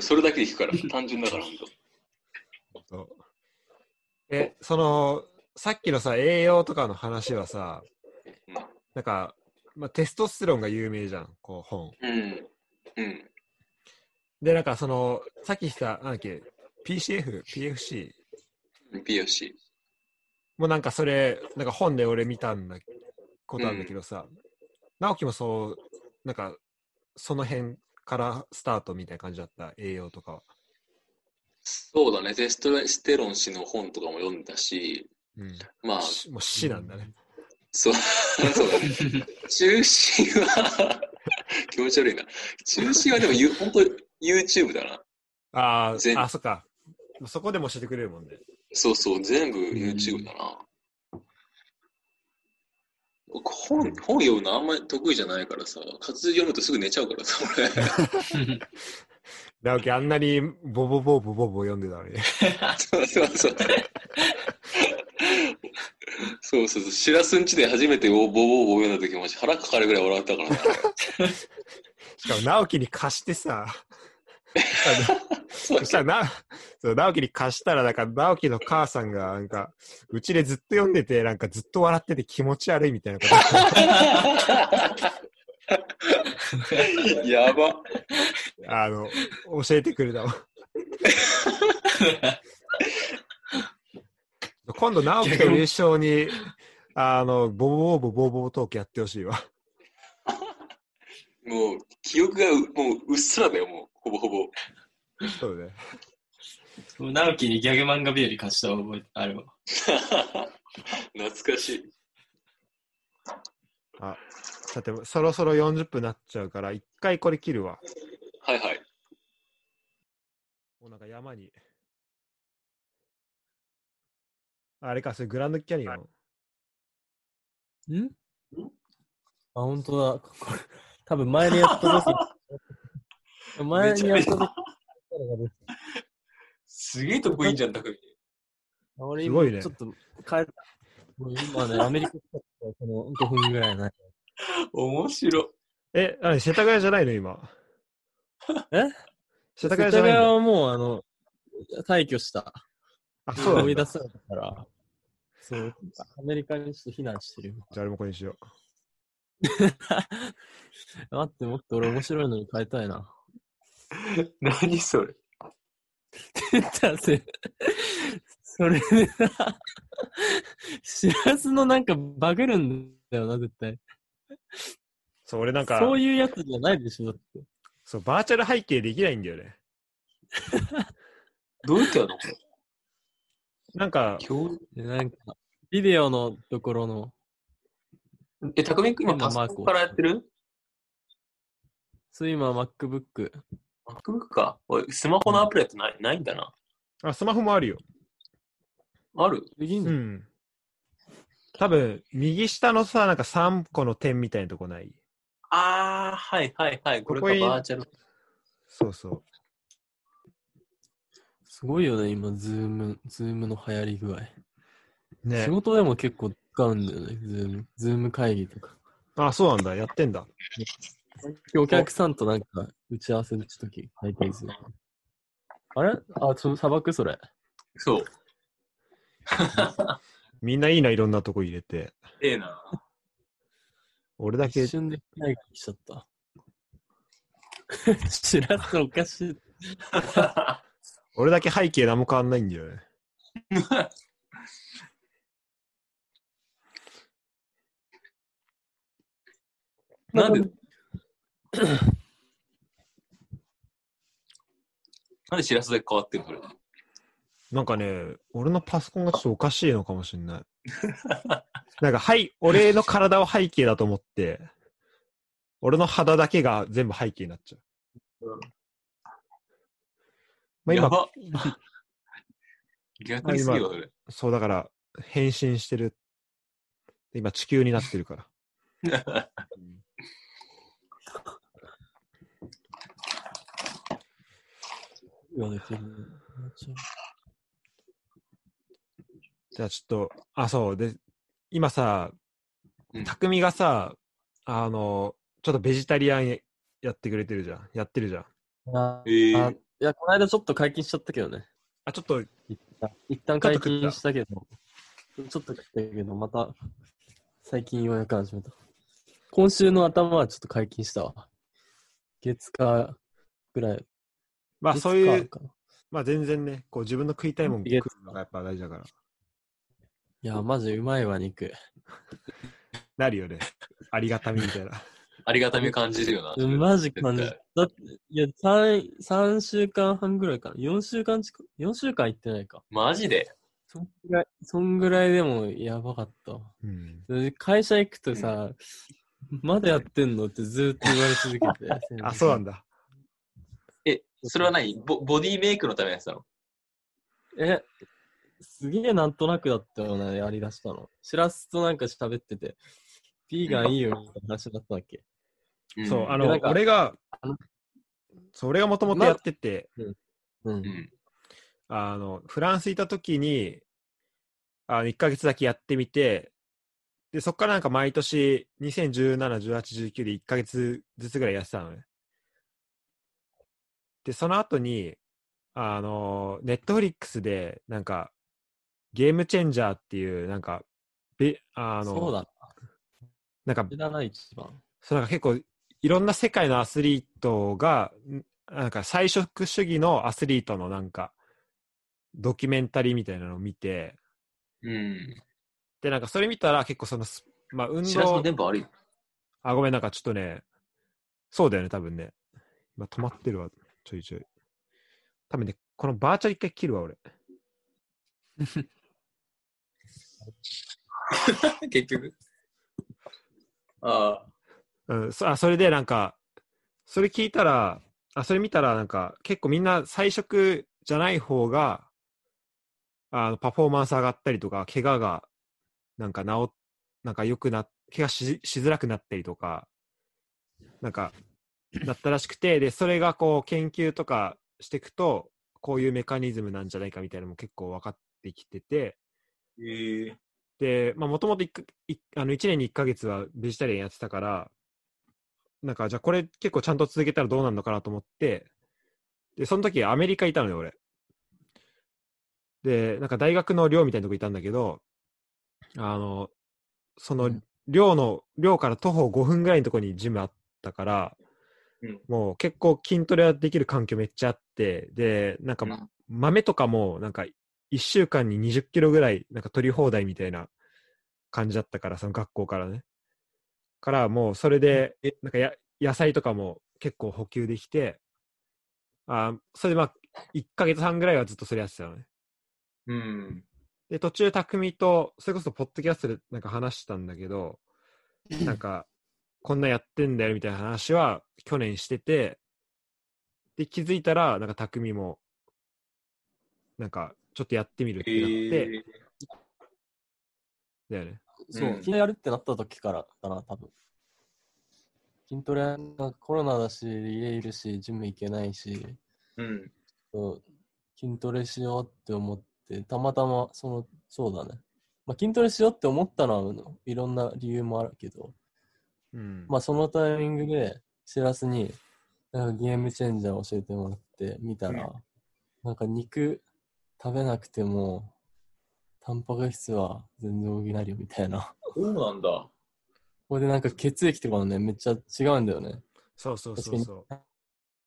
それだけで聞くから、単純だから、本当。え、その、さっきのさ、栄養とかの話はさ、うんなんか、まあ、テストステロンが有名じゃん、こう、本。うん。うん。で、なんかその、さっきした、なんだっけ、PCF、PFC うん PFC。もなんかそれ、なんか本で俺見たんだ、ことなんだけどさ、直樹もそう、なんか、その辺からスタートみたいな感じだった、栄養とかは。そうだね、テストステロン氏の本とかも読んだし、うん。まあ、しもう死なんだね。そう、そうだね。中心は、気持ち悪いな。中心はでもゆ、本当 YouTube だな。あー全あ、そっか。そこでも教えてくれるもんね。そうそう、全部 YouTube だな。僕本、本読むのあんまり得意じゃないからさ、活字読むとすぐ寝ちゃうからさ、俺。直樹あんなにボボボボボボ読んでたのに。そうそうそう。そうそうそう。しらすんちで初めてボボボボ読んだ時マジ腹かかるぐらい笑ったからな。しかも直樹に貸してさ、そしたらな、そう直樹に貸したら、なんか直樹の母さんが、なんか、うちでずっと読んでて、なんかずっと笑ってて気持ち悪いみたいなことやば。あの、教えてくれたわ。今度、直樹と優勝に、あの、ボボボボボボボトークやってほしいわ。もう、記憶がうもううっすらだよ、もう、ほぼほぼ。そうね。もう直樹にギャグ漫画日和貸した覚えあるわ。懐かしい。あ、さて、そろそろ40分になっちゃうから、一回これ切るわ。はいはい。もうなんか山に。あれか、それグランドキャニオン？ん？あ、本当だ。多分前にやった時、前にやった時、すげえとこいいんじゃん、匠。た俺すごいね今ちょっと変えた。もう今ね、アメリカ来たからこの5分ぐらい前。面白。え、あれ、世田谷じゃないの今。え世世田谷田谷じゃないのはもう、あの、退去した。あ、そう。追い出されたから、そう、アメリカにちょっと避難してるよ。じゃあ、あれもこれにしよ 待って、もっと俺面白いのに変えたいな。何それ。だせ、それでさ、しらすのなんかバグるんだよな、絶対。う。そう、俺なんか、そういうやつじゃないでしょ、だって。そう、バーチャル背景できないんだよね。どうやってやるの。なんか、今日でなんか、ビデオのところの、え、匠くん今変なマークをパソコンからやってる？そう今 MacBook。?MacBook か。おい、スマホのアプリってないないんだな。あ、スマホもあるよ。ある？できんの、うん。多分、右下のさ、なんか3個の点みたいなとこない？あー、はいはいはい。これかここにバーチャル。そうそう。すごいよね、今、ズーム、ズームの流行り具合。ね仕。事でも結構使うんだよね、ズーム。ズーム会議とか。あ、そうなんだ。やってんだ。お客さんとなんか打ち合わせのとき会見する。あれ？あ、その砂漠それ。そう。みんないいな、いろんなとこ入れて。ええな。俺だけ一、瞬で会議しちゃった。知らすおかしい。俺だけ背景何も変わんないんだよね。なんで、なん でしらすで変わってるのそれ？なんかね、俺のパソコンがちょっとおかしいのかもしれない。なんか、はい、俺の体を背景だと思って、俺の肌だけが全部背景になっちゃう。うんまあ今、やば。逆にすぎよ、それ。そうだから、変身してる。今、地球になってるから。言われてる。じゃあちょっと、あ、そう。で、今さうん、匠がさ、あの、ちょっとベジタリアンやってくれてるじゃん。やってるじゃん。あえーあいや、この間ちょっと解禁しちゃったけどね。あ、ちょっと、一旦一旦解禁したけど、ちょっと食ったけど、また最近ようやく始めた。今週の頭はちょっと解禁したわ。月火ぐらい。まあ月そういう、まあ全然ね、こう自分の食いたいもん食月うのがやっぱ大事だから。いや、マジうまいわ、肉。なるよね。ありがたみみたいな。ありがたみ感じるよな。うんマジ感じ絶対だって、いや、3、三週間半ぐらいかな。4週間近く、4週間行ってないか。マジで？そんぐらい、そんぐらいでもやばかったわ。うん。で会社行くとさ、まだやってんのってずーっと言われ続けて。あ、そうなんだ。え、それは何ボボディメイクのためのやつなの？え、すげえなんとなくだったよね、やりだしたの。しらすとなんか喋ってて、ビーガンいいよみたいな話だったっけ？そう、あのでなん、か俺があの、そう、俺がもともとやってて、うんう。ん。あの、フランスいた時に、あの1ヶ月だけやってみて、で、そこからなんか毎年2017、18、19で1ヶ月ずつぐらいやってたのね。で、その後に、あの、ネットフリックスで、なんか、ゲームチェンジャーっていう、なんか、べあの、そうだ。なんか知らない一番。そうなんか結構いろんな世界のアスリートがんなんか菜食主義のアスリートのなんかドキュメンタリーみたいなのを見てうん。でなんかそれ見たら結構そのスまあ運動。あごめんなんかちょっとねそうだよね多分ね今止まってるわちょいちょい多分ねこのバーチャル一回切るわ俺 結局？ああ。うん、そあそれでなんか、それ聞いたら、あそれ見たら、なんか、結構みんな菜食じゃない方が、あのパフォーマンス上がったりとか、怪我が、なんか治っ、なんか良くな、怪我ししづらくなったりとか、なんか、だったらしくて、で、それがこう、研究とかしていくと、こういうメカニズムなんじゃないかみたいなのも結構分かってきてて、ええ。で、まあ、もともと1年に1ヶ月はベジタリアンやってたから、なんか、じゃあこれ結構ちゃんと続けたらどうなるのかなと思って、で、その時アメリカいたのよ、俺。で、なんか大学の寮みたいなとこいたんだけど、あの、そうのん。寮の、寮から徒歩5分ぐらいのとこにジムあったから、うんもう結構筋トレはできる環境めっちゃあって、で、なんかうん豆とかもなんか1週間に20キロぐらいなんか取り放題みたいな感じだったから、その学校からね。からもうそれで、なんかや野菜とかも結構補給できて、あそれでまあ1ヶ月半ぐらいはずっとそれやってたのね。うん。で、途中、匠と、それこそ、ポッドキャストでなんか話したんだけど、なんか、こんなやってんだよみたいな話は去年してて、で、気づいたら、なんか匠も、なんか、ちょっとやってみるってなって、えだよね。そう、うんいきなりやるってなった時からかな、多分。筋トレ、なんかコロナだし、家いるし、ジム行けないし、うん。そう筋トレしようって思って、たまたま、その、そうだね。まあ、筋トレしようって思ったのは、いろんな理由もあるけど、うん。まあ、そのタイミングで、しらすに、なんかゲームチェンジャー教えてもらって、見たら、なんか肉食べなくても、タンパク質は全然補えるよみたいな。そうなんだ。これでなんか血液とかもね、めっちゃ違うんだよね。そうそうそうそう。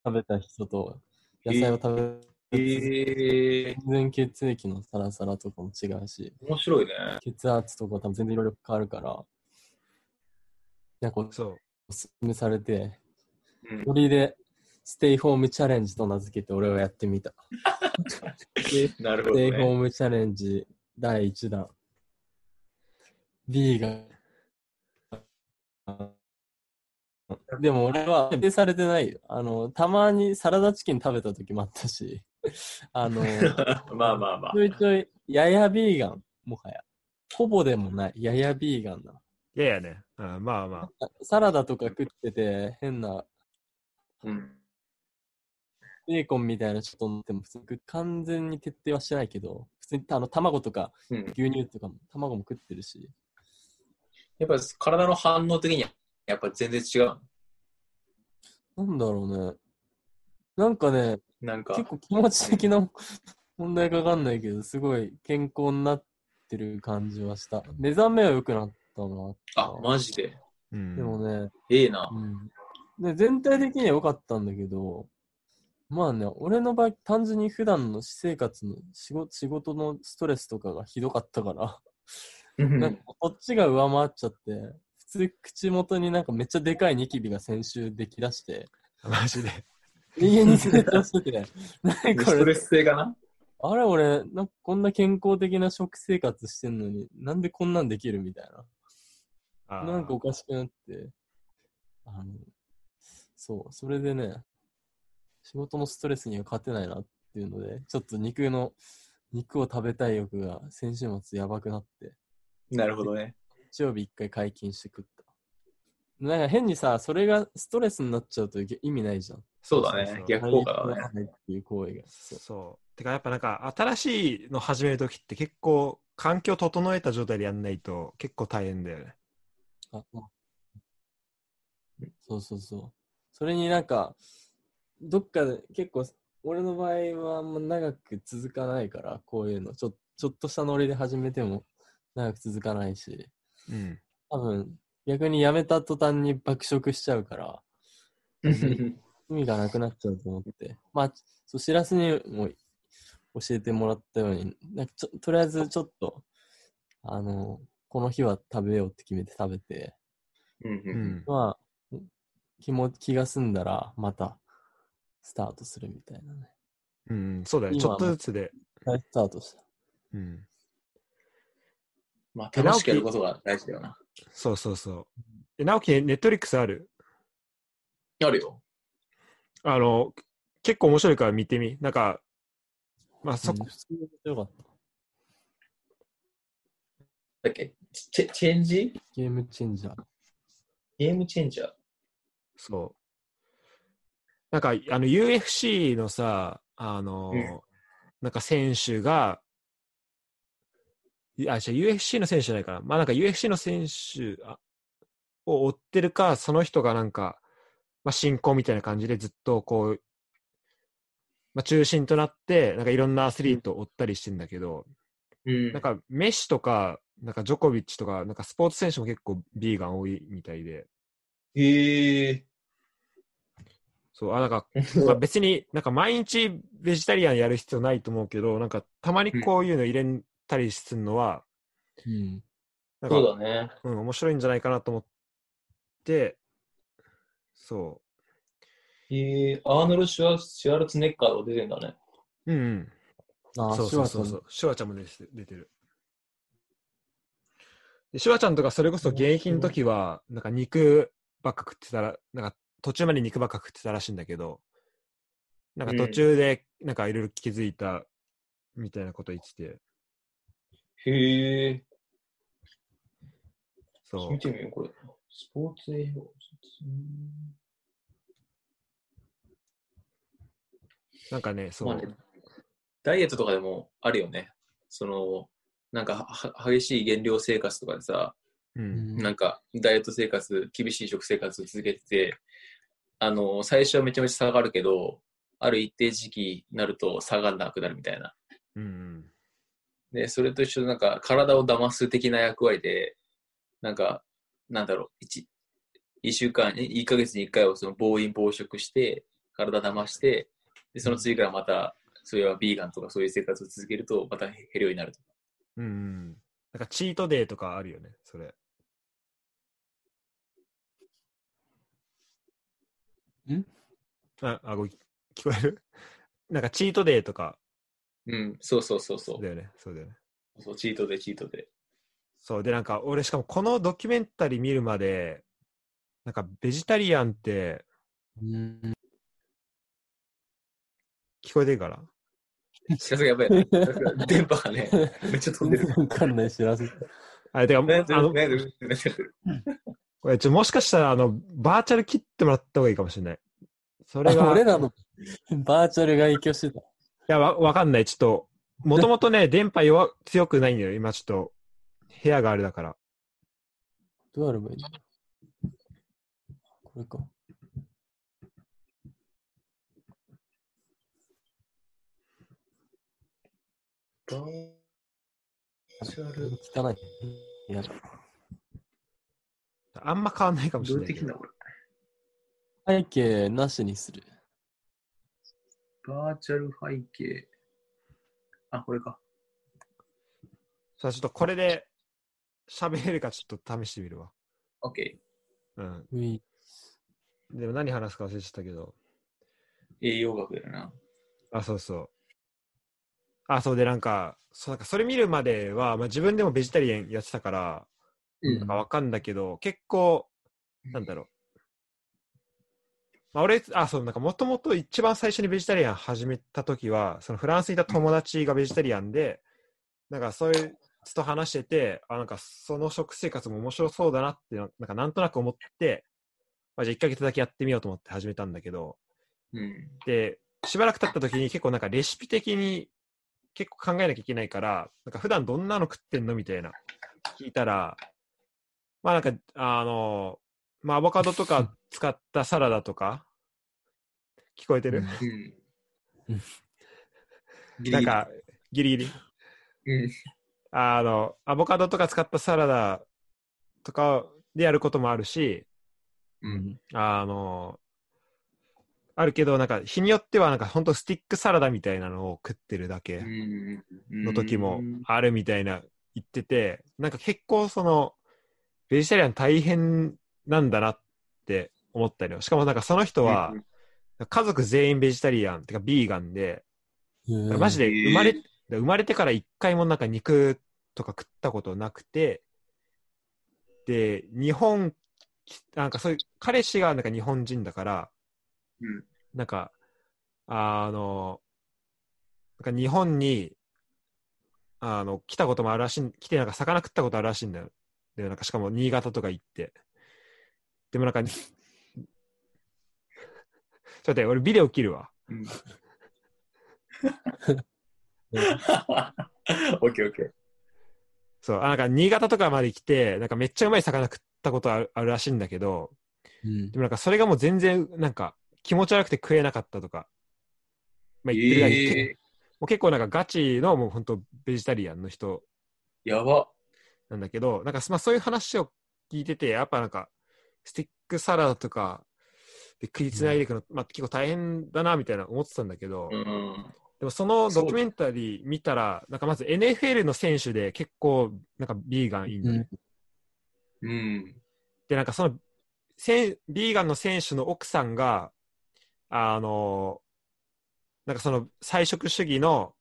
食べた人と、野菜を食べ、ええ全然血液のサラサラとかも違うし、面白いね。血圧とか多分全然いろいろ変わるから、なんかおそう。すすめされて、うん。鳥でステイホームチャレンジと名付けて俺はやってみた。なるほどステイホーね。ムチャレンジ第1弾。B が。でも俺は徹底されてないよ。あの、たまにサラダチキン食べた時もあったし、あの、まあまあまあち。ょいちょい、ややビーガン、もはや。ほぼでもない、ややビーガンだ。いやいやね。うん、まあまあ。サラダとか食ってて、変なうん。ベーコンみたいなちょっと乗っても普通に完全に徹底はしてないけど、普通にあの卵とかうん。牛乳とかも卵も食ってるし、やっぱ体の反応的にはやっぱ全然違う。なんだろうね。なんかね、なんか結、構気持ち的な 問題かかんないけど、すごい健康になってる感じはした。目覚めは良くなったのはあ、マジで？うん。でもね、ええな。うん。で、全体的には良かったんだけど、まあね、俺の場合、単純に普段の私生活の仕事仕事のストレスとかがひどかったから、なんかこっちが上回っちゃって、普通口元になんかめっちゃでかいニキビが先週できだして、マジで。永遠に成長してて、何これ、ストレス性かな？あれ俺、なんかこんな健康的な食生活してんのに、なんでこんなんできるみたいな。なんかおかしくなって、あの、そう、それでね、仕事のストレスには勝てないなっていうので、ちょっと肉の、肉を食べたい欲が先週末やばくなって、なるほどね。日曜日一回解禁して食った。なんか変にさ、それがストレスになっちゃうと意味ないじゃん。そうだね。逆効果だね。ね。っていう行為が。そうそう。てかやっぱなんか新しいの始めるときって結構環境整えた状態でやんないと結構大変だよね。あそうそうそう。それになんか、どっかで結構、俺の場合はあんま長く続かないから、こういうの。ちょちょっとしたノリで始めても長く続かないし、うん。多分、逆にやめた途端に爆食しちゃうから、意味がなくなっちゃうと思って。まあ、そう、しらすにも教えてもらったように、なんかちょとりあえずちょっと、あの、この日は食べようって決めて食べて、うんううんん。まあ、気も気が済んだら、また、スタートするみたいなね。うん、そうだよね。ち今ょっとずつで。再スタートした。うん。まあ、楽しくやることが大事だよな。そうそうそう。え、直樹、ネットリックスある？あるよ。あの、結構面白いから見てみ。なんか、まあそこ、うん普通によかった。だっけ？チェチェンジ？ゲームチェンジャー。ゲームチェンジャー。そう。なんか、あの、UFC のさ、あの、うんなんか選手が、いや、じゃ UFC の選手じゃないかな。まあなんか UFC の選手あを追ってるか、その人がなんか、まあ進行みたいな感じでずっとこう、まあ中心となって、なんかいろんなアスリートを追ったりしてんだけど、うんなんかメッシとか、なんかジョコビッチとか、なんかスポーツ選手も結構ビーガン多いみたいで、へえ。そう、あ、なんか、まあ、別になんか毎日ベジタリアンやる必要ないと思うけど、なんかたまにこういうの入れたりするのは、うん。なんかそうだね。うん、面白いんじゃないかなと思って、そへえ、アーノルド・シュワシュワルツネッカーとか出てんだね。う。うんうん。あ、そうそうそうそう。シュワちゃんも出て出てる。で、シュワちゃんとかそれこそ現役の時は、なんか肉ばっか食ってたら、なんか途中まで肉ばっか食ってたらしいんだけど、なんか途中でなんかいろいろ気づいたみたいなこと言ってて、へえ。そう見。てみよう、これ。スポーツ栄養。うんなんかね、そう。まあね、ダイエットとかでもあるよね。その、なんかは激しい減量生活とかでさ、うん。なんかダイエット生活、厳しい食生活を続けてて、あの、最初はめちゃめちゃ下がるけど、ある一定時期になると下がらなくなるみたいな。うんうん。で、それと一緒でなんか体を騙す的な役割で、なんか、なんだろう、一、一週間、え一ヶ月に一回をその暴飲暴食して、体騙して、で、その次からまた、それはビーガンとかそういう生活を続けると、また減るようになるとか。うんうん。なんかチートデーとかあるよね、それ。ん？あ、あ、ご聞こえる？なんかチートデーとかうん、そうそうそうそう。だよね、そうだよね。そうチートでチートで。そう、で、なんか俺しかもこのドキュメンタリー見るまで、なんかベジタリアンってうん。聞こえてるから知らせがやばいね。電波がね、めっちゃ飛んでる。わかんない知らせ。あれ、てか、ねあの、ねねねこれちょもしかしたら、あの、バーチャル切ってもらった方がいいかもしれない。それが、い 俺らのバーチャルが影響してた。や、わ、わかんない。ちょっと、もともとね、電波弱、強くないんだよ。今ちょっと、部屋があれだから。どうやればいいの？これか。汚い。いや、あんま変わんないかもしれないけど。やってきんだこれ。背景なしにする。バーチャル背景。あ、これか。さあ、ちょっとこれで喋れるかちょっと試してみるわ。OK。うん。うい。でも何話すか忘れちゃったけど。栄養学だよな。あ、そうそう。あ、そうで、なんか、そうなんかそれ見るまでは、まあ、自分でもベジタリアンやってたから、うなんかわかんだけど、結構、なんだろう。まあ、俺、あ、そう、なんかもともと一番最初にベジタリアン始めた時は、そのフランスにいた友達がベジタリアンで、なんかそういう人と話してて、あ、なんかその食生活も面白そうだなって、なんかなんとなく思って、まあ、じゃあ1ヶ月だけやってみようと思って始めたんだけど、うん。で、しばらく経った時に結構なんかレシピ的に結構考えなきゃいけないから、なんか普段どんなの食ってんのみたいな聞いたら、まあなんか、あの、まあアボカドとか使ったサラダとか、聞こえてる、うん。なんか、ギリギリ？うん。あの、アボカドとか使ったサラダとかでやることもあるし、うん。あの、あるけど、なんか日によってはなんか本当スティックサラダみたいなのを食ってるだけ。うん。の時もあるみたいな言ってて、なんか結構その、ベジタリアン大変なんだなって思ったりよ。しかもなんかその人は、家族全員ベジタリアン、てかビーガンで、マジで生まれ、生まれてから一回もなんか肉とか食ったことなくて、で、日本、なんかそういう、彼氏がなんか日本人だから、うんなんか、あの、なんか日本に、あの、来たこともあるらしい、来てなんか魚食ったことあるらしいんだよ。で、なんかしかも新潟とか行って。でもなんか、ちょっちょっと待って、俺ビデオ切るわ。うん。オッケーオッケー。そう、あなんか新潟とかまで来て、なんかめっちゃうまい魚食ったことあるあるらしいんだけど、うんでもなんかそれがもう全然なんか気持ち悪くて食えなかったとか、まあ、言ってるぐらいに、えもう結構なんかガチのもう本当ベジタリアンの人ー、やば。なんだけど、なんかまあそういう話を聞いてて、やっぱなんかスティックサラダとかで食いつないでいくの、まあ結構大変だなみたいな思ってたんだけど、うん。でもそのドキュメンタリー見たら、なんかまず NFL の選手で結構なんかビーガンいいんだね。うん。で、なんかそのせんビーガンの選手の奥さんが、あの、なんかその菜食主義の、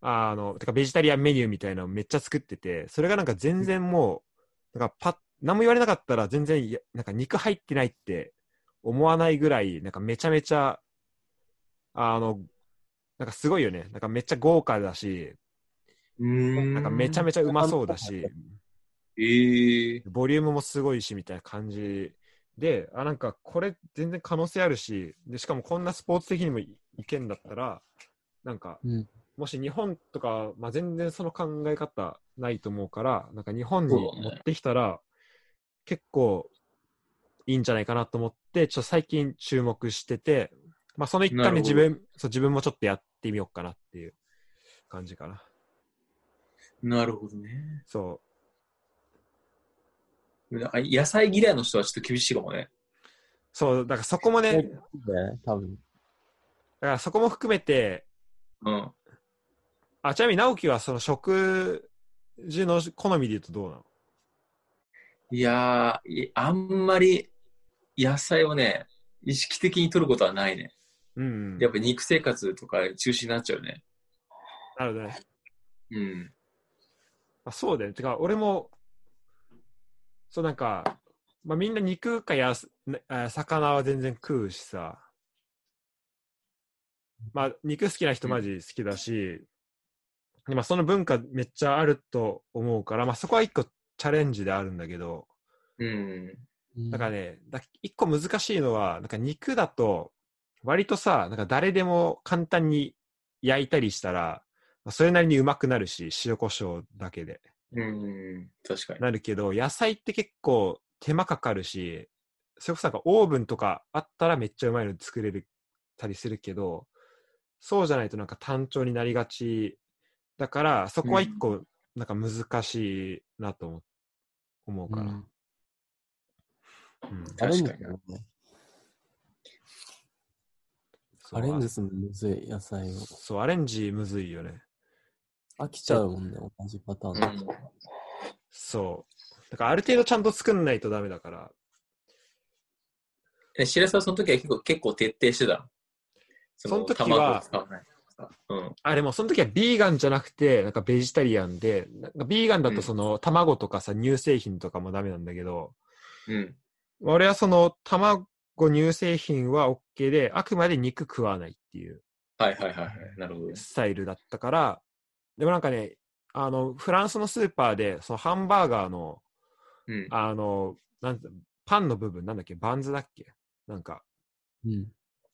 あの、てかベジタリアンメニューみたいなのをめっちゃ作ってて、それがなんか全然もう、なんかパッ、何も言われなかったら全然いや、なんか肉入ってないって思わないぐらい、なんかめちゃめちゃ、あの、なんかすごいよね。なんかめっちゃ豪華だし、うん。なんかめちゃめちゃうまそうだし、えー、ボリュームもすごいしみたいな感じで、あ、なんかこれ全然可能性あるし、でしかもこんなスポーツ的にもいいけんだったら、なんか、うんもし日本とか、まあ、全然その考え方ないと思うから、なんか日本に持ってきたら、結構いいんじゃないかなと思って、ちょっと最近注目してて、まあ、その一環で自な分、そう自分もちょっとやってみようかなっていう感じかな。なるほどね。そなんか野菜嫌いの人はちょっと厳しいかもね。う。そう、だからそこもね、多分。からそこも含めて、うん。あ、ちなみに直樹はその食事の好みで言うとどうなの？いやあんまり野菜をね、意識的に取ることはないね。うん。やっぱ肉生活とか中止になっちゃうね。なるほどね。うん。あそうだよね。てか、俺も、そうなんか、まあ、みんな肉かやす魚は全然食うしさ。まあ、肉好きな人マジ好きだし、でまあ、その文化めっちゃあると思うから、まあ、そこは一個チャレンジであるんだけど、うん。だからね、だ一個難しいのは、なんか肉だと、割とさ、なんか誰でも簡単に焼いたりしたら、まあそれなりにうまくなるし、塩コショウだけで。うん。確かに。なるけど、野菜って結構手間かかるし、それこそなんかオーブンとかあったらめっちゃうまいの作れるたりするけど、そうじゃないとなんか単調になりがちだから、そこは一個なんか難しいなと思思うかな。うんうん確かにアレンジするのむずい、野菜を。そう、アレンジむずいよね。飽きちゃうもんね、同じパターン。そう。だからある程度ちゃんと作んないとダメだから。え、白沢その時は結構結構徹底してたの？その時は卵を使わないとか？うん。あ、でもその時はビーガンじゃなくて、なんかベジタリアンで、なんかビーガンだとその卵とかさ、乳製品とかもダメなんだけど、うん。俺はその卵、乳製品は OK で、あくまで肉食わないっていうはいはいはいはい。なるほど。スタイルだったから、でもなんかね、あの、フランスのスーパーで、そのハンバーガーの、うん。あの、なんてパンの部分、なんだっけ、バンズだっけ？なんか、うん。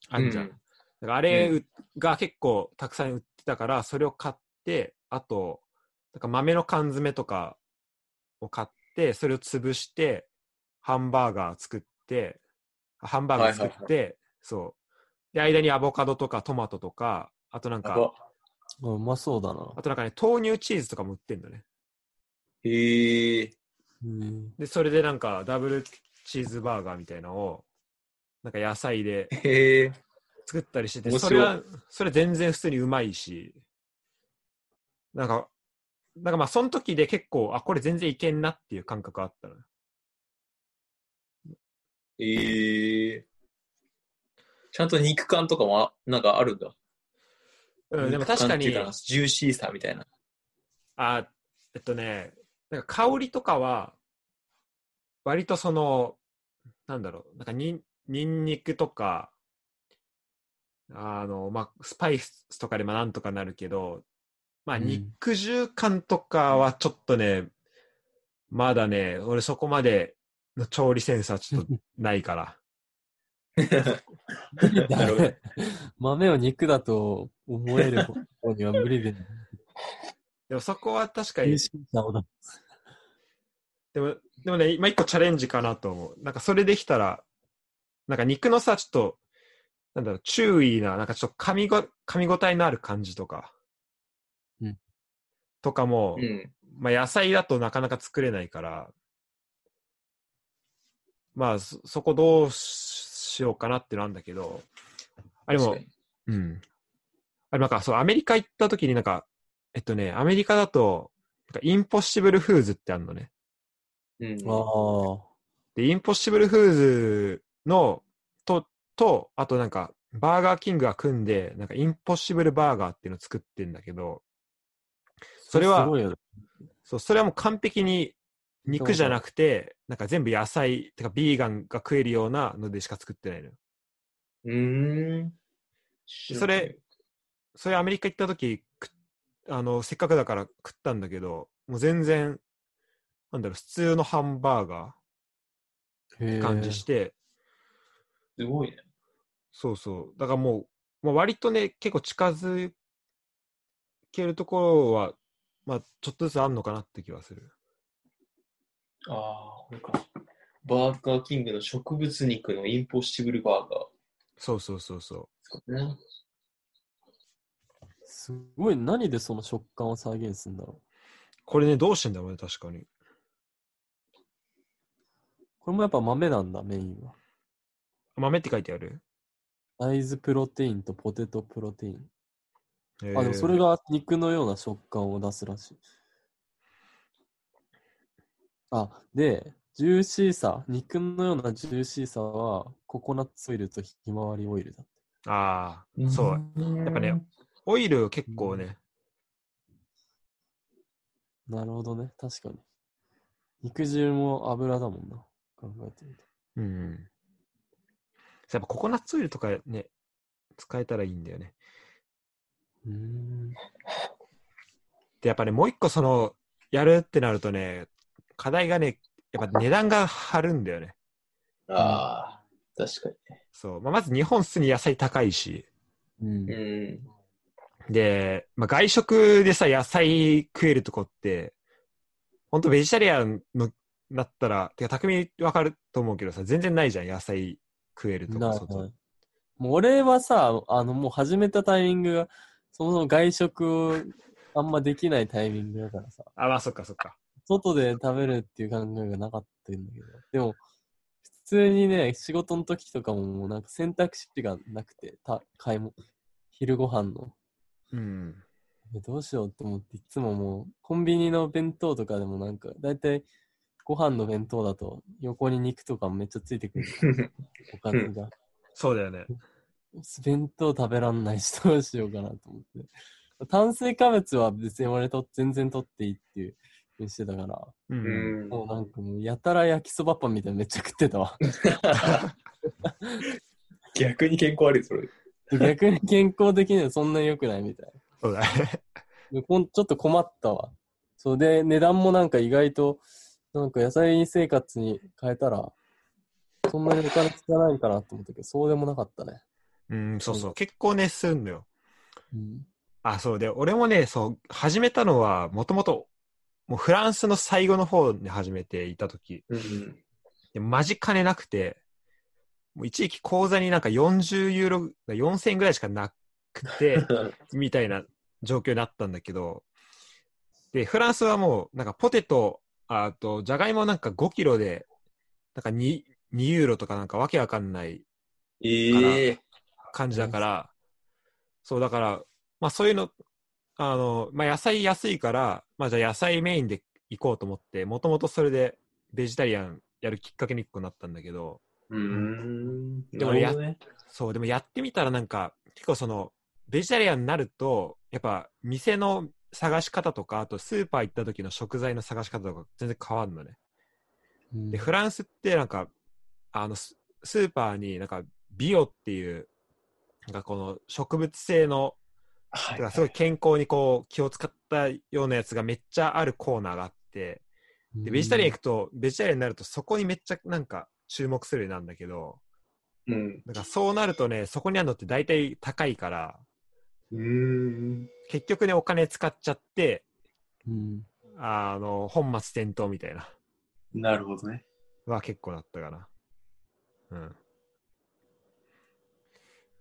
あんじゃん。うんだからあれが結構たくさん売ってたから、それを買って、あと、なんか豆の缶詰とかを買って、それを潰して、ハンバーガー作って、ハンバーガー作って、はいはいそう。で、間にアボカドとかトマトとか、あとなんか、あうまそうだな。あとなんかね、豆乳チーズとかも売ってんのね。へえ。うん。で、それでなんかダブルチーズバーガーみたいなのを、なんか野菜で。作ったりしてて、それは、それ全然普通にうまいし、なんか、なんかまあ、その時で結構、あ、これ全然いけんなっていう感覚あったの。へえ。ちゃんと肉感とかもあなんかあるんだ。うん、でも確かにジューシーさみたいな。あ、えっとね、なんか香りとかは、割とその、なんだろう、なんかにん、にんにくとか、あの、まあ、スパイスとかでもなんとかなるけど、まあ、うん肉汁感とかはちょっとね、まだね、俺そこまでの調理センスはちょっとないから。豆を肉だと思える方には無理で。でもそこは確かに。でも、でもね、今一個チャレンジかなと思う。なんかそれできたら、なんか肉のさ、ちょっと、なんだろう、注意な、なんかちょっと噛みご、噛み応えのある感じとか。うんとかも、うん。まあ野菜だとなかなか作れないから、まあそ、そこどうしようかなってなんだけど、あれもうん。あれなんかそう、アメリカ行った時になんか、えっとね、アメリカだと、なんかインポッシブルフーズってあるのね。うん。ああ。で、インポッシブルフーズの、と、と、あとなんか、バーガーキングが組んで、なんかインポッシブルバーガーっていうのを作ってんだけど、それは。そう、それはもう完璧に肉じゃなくて、なんか全部野菜、てかビーガンが食えるようなのでしか作ってないのよ。うーん。それ、それアメリカ行った時、くあの、せっかくだから食ったんだけど、もう全然、なんだろう、普通のハンバーガへえー感じして、すごいね。そうそう。だからもう、まあ、割とね、結構近づけるところは、まあ、ちょっとずつあんのかなって気はする。ああ、これか。バーガーキングの植物肉のインポッシブルバーガー。そうそうそうそう。ね。すごい、何でその食感を再現するんだろこれね、どうしてんだろうね、確かに。う。これもやっぱ豆なんだ、メインは。豆って書いてある？大豆プロテインとポテトプロテイン。えあ、でもそれが肉のような食感を出すらしい。あ、で、ジューシーさ、肉のようなジューシーさは、ココナッツオイルとひまわりオイルだ。ああ、そう。うやっぱね、オイル結構ね、なるほどね、確かに。肉汁も油だもんな、考えてみて。うん。やっぱココナッツオイルとかね、使えたらいいんだよね。うーん。で、やっぱね、もう一個その、やるってなるとね、課題がね、やっぱ値段が張るんだよね。ああ、確かそう。まあ、まず日本普通に野菜高いし、うんに。うん。で、まあ、外食でさ、野菜食えるとこって、ほんとベジタリアンの、なったら、てか、匠わかると思うけどさ、全然ないじゃん、野菜食えるとこ。ない外もう俺はさ、あの、もう始めたタイミングが、そもそも外食あんまできないタイミングだからさ、あ、まあ、そっかそっか。外で食べるっていう考えがなかったんだけど、でも、普通にね、仕事の時とかももうなんか選択肢がなくて、た買いも、昼ご飯の。うん。えどうしようって思って、いつももう、コンビニの弁当とかでもなんか、だいたいご飯の弁当だと、横に肉とかめっちゃついてくる。おかずが。そうだよね。弁当食べらんないし、どうしようかなと思って。炭水化物は別に俺と全然取っていいっていうにしてたから、う。うんん。もうなんかもうやたら焼きそばパンみたいなのめっちゃ食ってたわ。逆に健康悪い、それ。逆に健康的にはそんなに良くないみたいそうだね。ちょっと困ったわ。そうで、値段もなんか意外と、なんか野菜生活に変えたら、そんなにお金使わないかなと思ったけど、そうでもなかったね。うん、そうそう。結構ね、すんのよ。うん。あ、そうで、俺もね、そう、始めたのは、もともと、もうフランスの最後の方に始めていたとき、うん。でマジ金なくて、もう一時期口座になんか40ユーロ、4000円ぐらいしかなくて、みたいな状況になったんだけど、で、フランスはもう、なんかポテト、あと、じゃがいもなんか5キロで、なんか 2, 2ユーロとかなんかわけわかんないええ感じだから、そう、だから、まあそういうの、あの、まあ野菜安いから、まあじゃあ野菜メインで行こうと思って、もともとそれでベジタリアンやるきっかけに一個なったんだけど、うーん。でもなるほどね。そう、でもやってみたらなんか、結構その、ベジタリアンになると、やっぱ店の探し方とか、あとスーパー行った時の食材の探し方とか全然変わるのね。うんで、フランスってなんか、あの、ススーパーになんか、ビオっていう、なんかこの植物性の、はだからすごい健康にこう気を使ったようなやつがめっちゃあるコーナーがあって、で、ベジタリアン行くと、ベジタリアンになるとそこにめっちゃなんか注目するようになるんだけど、うん。だからそうなるとね、そこにあるのって大体高いから。結局ね、お金使っちゃって、うん。あの、本末転倒みたいな、なるほどね。は結構だったかな。うん。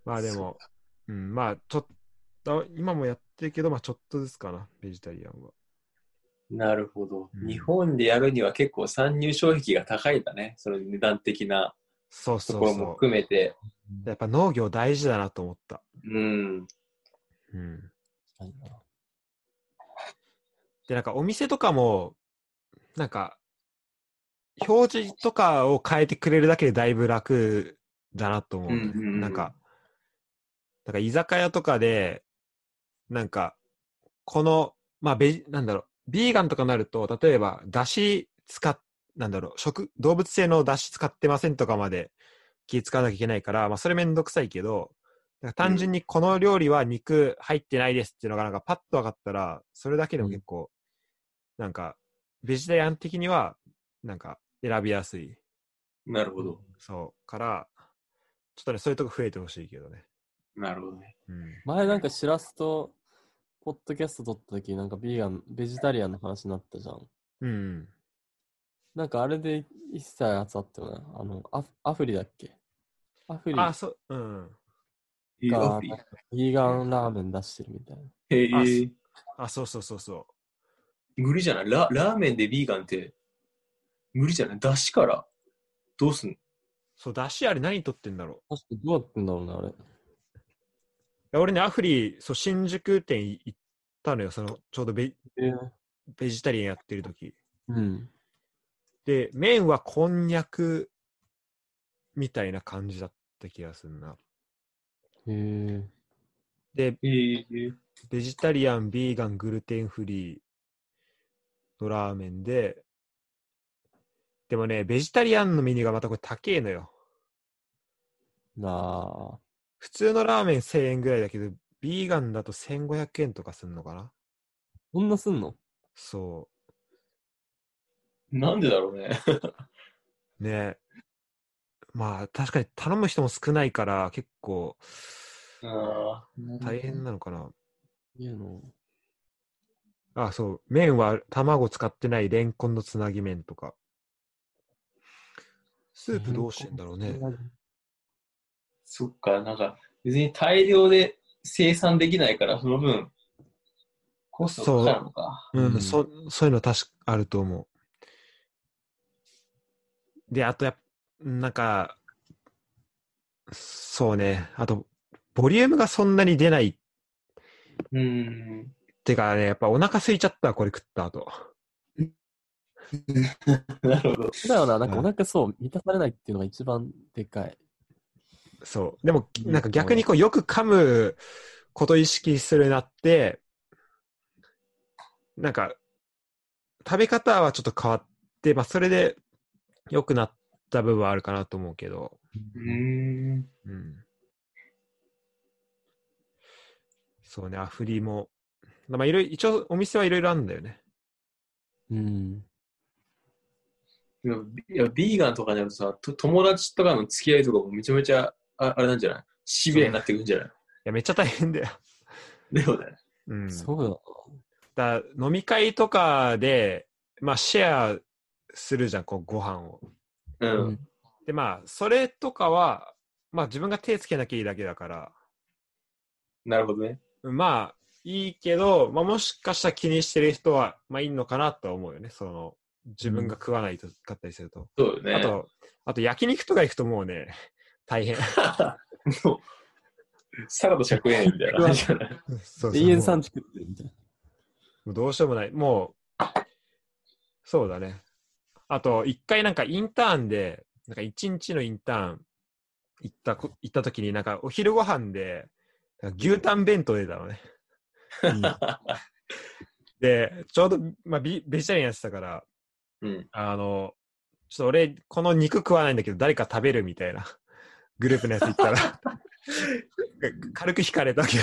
まあでも、うん、まあ、ちょっと、今もやってるけど、まあちょっとずつかな、ベジタリアンは。なるほど。うん日本でやるには結構参入障壁が高いんだね。その値段的なそうところもそうそう。含めて。やっぱ農業大事だなと思った。うん。うん。で、なんかお店とかも、なんか、表示とかを変えてくれるだけでだいぶ楽だなと思うね、うんうんうん。なんか、なんか居酒屋とかで、なんか、この、まあ、ベジ、なんだろう、ビーガンとかになると、例えば、だし使っ、なんだろう、食、動物性のだし使ってませんとかまで気使わなきゃいけないから、まあ、それめんどくさいけど、単純にこの料理は肉入ってないですっていうのがなんかパッと分かったら、それだけでも結構、なんか、ベジタリアン的には、なんか選びやすい。なるほど。そう。から、ちょっとね、そういうとこ増えてほしいけどね。なるほどね。うん。前なんかしらすと、ポッドキャスト撮った時、なんかビーガン、ベジタリアンの話になったじゃん。うん。なんかあれで一切やつあったよね。あの、アフアフリだっけ？アフリあ、がそう、うん。いいアプリビーガンラーメン出してるみたいな。あへえ。あ、そうそうそうそ無理じゃない？ララーメンでビーガンって無理じゃない？だしから？どうすんの？う。そう、だしあれ何取ってんだろう？確かにどうやってんだろうね、あれ。俺ね、アフリ、そう、新宿店行ったのよ。その、ちょうどベえーベジタリアンやってる時うん。で、麺はこんにゃくみたいな感じだった気がするな。へえ。で。ベジタリアン、ビーガン、グルテンフリーのラーメンで、でもね、ベジタリアンのメニューがまたこれ高えのよ。なあ。普通のラーメン1000円ぐらいだけど、ビーガンだと1500円とかすんのかな？そんなすんの？そなんでだろうね。う。ね。まあ、確かに頼む人も少ないから、結構あ大変なのかな。いいの。あ、そう。麺は卵使ってないレンコンのつなぎ麺とか。スープどうしてんだろうね。そっか、なんか別に大量で生産できないから、その分、コストかかるのか。うん、うんそそういうの確かあると思う。で、あとやっぱ、なんか、そうね、あと、ボリュームがそんなに出ないっうん。てかね、やっぱお腹空いちゃったわ、これ食った後。なるほど。だよな、なんかうんお腹そう、満たされないっていうのが一番でかい。そう。でも、うんなんか逆にこう、よく噛むこと意識するなって、なんか、食べ方はちょっと変わって、まあ、それで良くなった部分はあるかなと思うけど、うーん。うん。そうね、アフリも。まあ、いろいろ、一応お店はいろいろあるんだよね。うん。でもいやビーガンとかになるとさ、と友達とかの付き合いとかもめちゃめちゃ、ああれなんじゃない？シビアになってくるんじゃない？いや、めっちゃ大変だよ。だよね。うん。そうだだ飲み会とかで、まあ、シェアするじゃん、こう、ご飯を。うな。ん。で、まあ、それとかは、まあ、自分が手つけなきゃいいだけだから、なるほどね。まあ、いいけど、まあ、もしかしたら気にしてる人は、まあ、いいのかなとは思うよね。その、自分が食わないとかったりすると。そうよね。あと、あと焼肉とか行くともうね、大変。もう、サラダ100円みたいな感じじゃないそうそう永遠も産地食ってるみたいな。うもうどうしようもない。もう、そうだね。あと、一回なんかインターンで、なんか一日のインターン行ったこ、行った時になんかお昼ご飯で、牛タン弁当出たのね。で、ちょうど、まあ、ビベジタリアンやってたから、うん。あの、ちょっと俺、この肉食わないんだけど、誰か食べるみたいなグループのやつ行ったら、軽く引かれたけ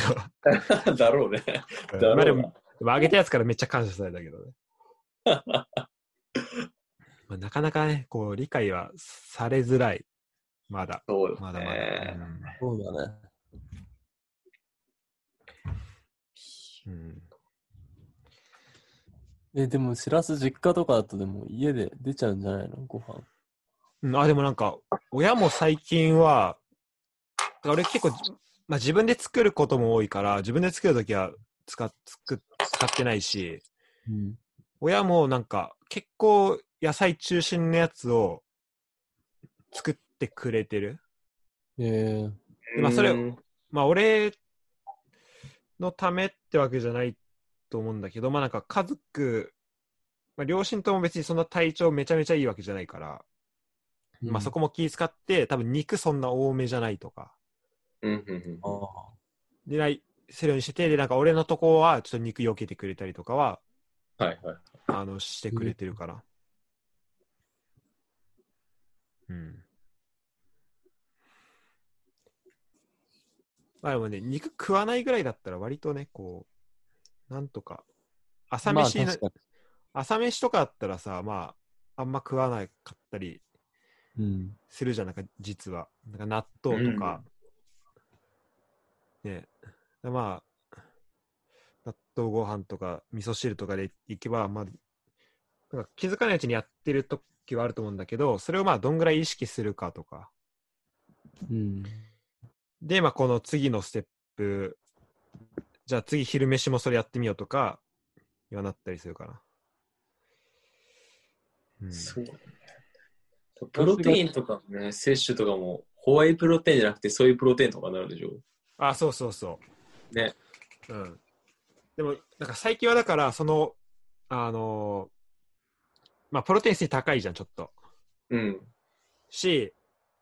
ど、だろうね。だろうなまあでも、でもあげたやつからめっちゃ感謝されたけどね。まあ、なかなかね、こう、理解はされづらい。まだ。そうまだまだ。ね。そうだね。うんでも、しらす実家とかだとでも家で出ちゃうんじゃないの？ご飯。うん、あ、でもなんか、親も最近は、俺結構、まあ、自分で作ることも多いから、自分で作るときは使っ使ってないし、うん。親もなんか、結構野菜中心のやつを作ってくれてる。えー、まあそれうんまあ、俺のためってわけじゃないと思うんだけど、まあなんか家族、まあ、両親とも別にそんな体調めちゃめちゃいいわけじゃないから、まあそこも気遣って、多分肉そんな多めじゃないとか、うんうんうんああ。でない、するようにしてて、で、なんか俺のとこはちょっと肉避けてくれたりとかは、はいはい。あの、してくれてるから。うん。まあでもね、肉食わないぐらいだったら割とね、こう、なんとか、朝まあ、飯な、確か朝飯とかだったらさ、まあ、あんま食わなかったり。するじゃん、なんか実は。なんか納豆とか。ね。まあ、納豆ご飯とか味噌汁とかでいけば、まあ、なんか気づかないうちにやってる時はあると思うんだけど、それをまあどんぐらい意識するかとか。うん。で、まあこの次のステップ、じゃあ次昼飯もそれやってみようとか、にはなったりするかな。うん、そう。プロテインとかね、摂取とかも、ホワイトプロテインじゃなくて、そういうプロテインとかになるでしょあ、そうそうそう。ね。うん。でも、なんか最近はだから、その、あのまあ、プロテイン性高いじゃん、ちょっと。うん。し、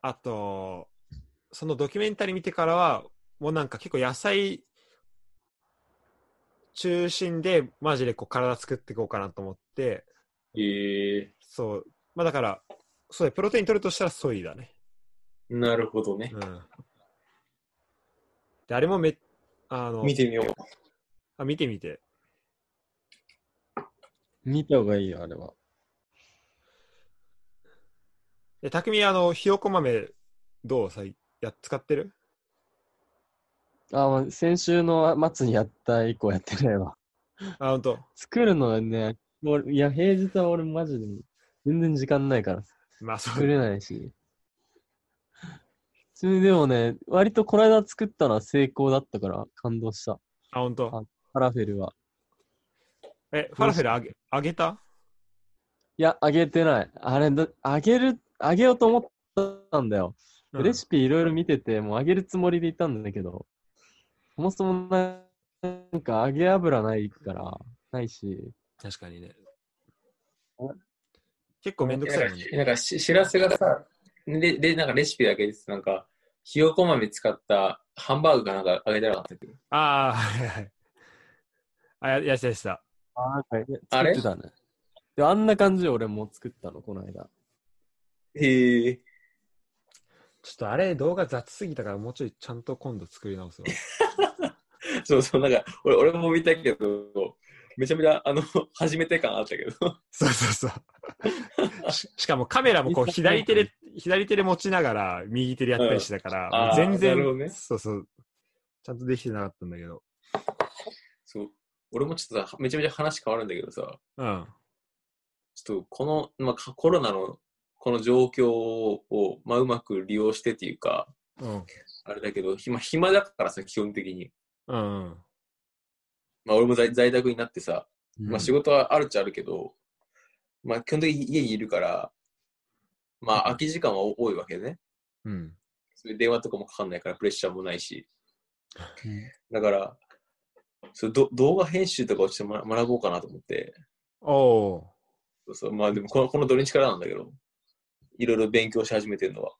あと、そのドキュメンタリー見てからは、もうなんか結構野菜中心で、マジでこう体作っていこうかなと思って、ええそう。まあだから、そうだ、プロテイン取るとしたらソイだね。なるほどね。うん。で、あれもめ、あの、見てみよう。あ見てみて。見た方がいいよ、あれは。え、匠、あの、ひよこ豆、どうさいや、使ってる？あ、まあ、先週の末にやった以降やってないわ。あ、ほんと。作るのはね、俺いや、平日は俺マジで全然時間ないからまあ、そう作。れないし。それでもね、割とこの間作ったのは成功だったから感動した。あ、ほんと。あファラフェルは。え、ファラフェルあげ、あげた？いや、あげてない。あれだ、あげる、あげようと思ったんだよ。うんレシピいろいろ見てて、もうあげるつもりでいたんだけど、そもそもなんか揚げ油ないから、ないし、確かにねあ？結構めんどくさいもんね。なんかし、しらすがさ、で、で、なんかレシピだけです。なんか、ひよこ豆使ったハンバーグかなんかあげてなかったっけ？ああ、はいはい。あ、や、やしたやした。あなんかねあれ？作ってたね。であんな感じで俺も作ったの、この間。へえ。ちょっとあれ動画雑すぎたからもうちょいちゃんと今度作り直すわ。そうそう、なんか、俺俺も見たけど、めちゃめちゃ、あの、初めて感あったけど。そうそうそう。ししかもカメラもこう左手で、左手で持ちながら右手でやったりしてたから、うん全然、ねそうそう。ちゃんとできてなかったんだけど。そう。俺もちょっとさ、めちゃめちゃ話変わるんだけどさ、うん。ちょっとこの、まあ、かコロナのこの状況を、まあ、うまく利用してっていうか、うん。あれだけど、暇、暇だからさ、基本的に。うん。まあ、俺も在在宅になってさ、うんまあ、仕事はあるっちゃあるけど、まあ、基本的に家にいるから、まあ、空き時間は多いわけね。うん。そういう電話とかもかかんないから、プレッシャーもないし。だから、そうど動画編集とかをちょっと学学ぼうかなと思って、おおそうそうまあでもこの、この土日からなんだけど、いろいろ勉強し始めてるのは。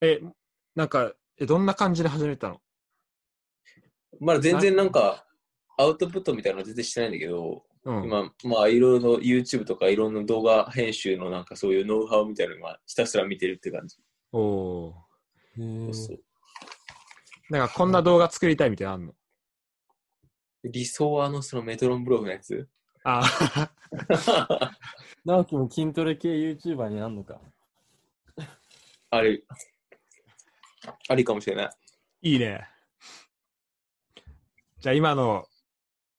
ー。え、なんか、え、どんな感じで始めたの？まだ全然なんか、アウトプットみたいなの全然してないんだけど、うん。今、まあいろいろ YouTube とかいろんな動画編集のなんかそういうノウハウみたいなのがひたすら見てるって感じ。おおそうそうなんかこんな動画作りたいみたいなのあんの？理想はあのそのメトロンブログのやつ？あー直樹も筋トレ系 YouTuber になるのか？あれ、ありかもしれない。いいね。じゃあ今の、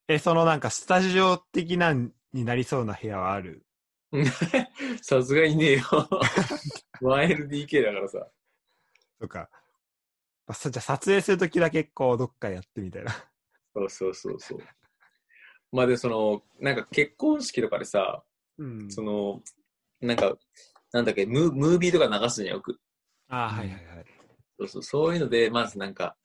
え、そのなんかスタジオ的なんになりそうな部屋はある？さすがにねえよ。1LDK だからさ。とか。あさじゃあ撮影するときだけこうどっかやってみたいな。そうそうそうそう。まあで、その、なんか結婚式とかでさ、うんその、なんか、なんだっけ、ムームービーとか流すにはよく。ああ、はいはいはい。そうそう、そういうので、まずなんか、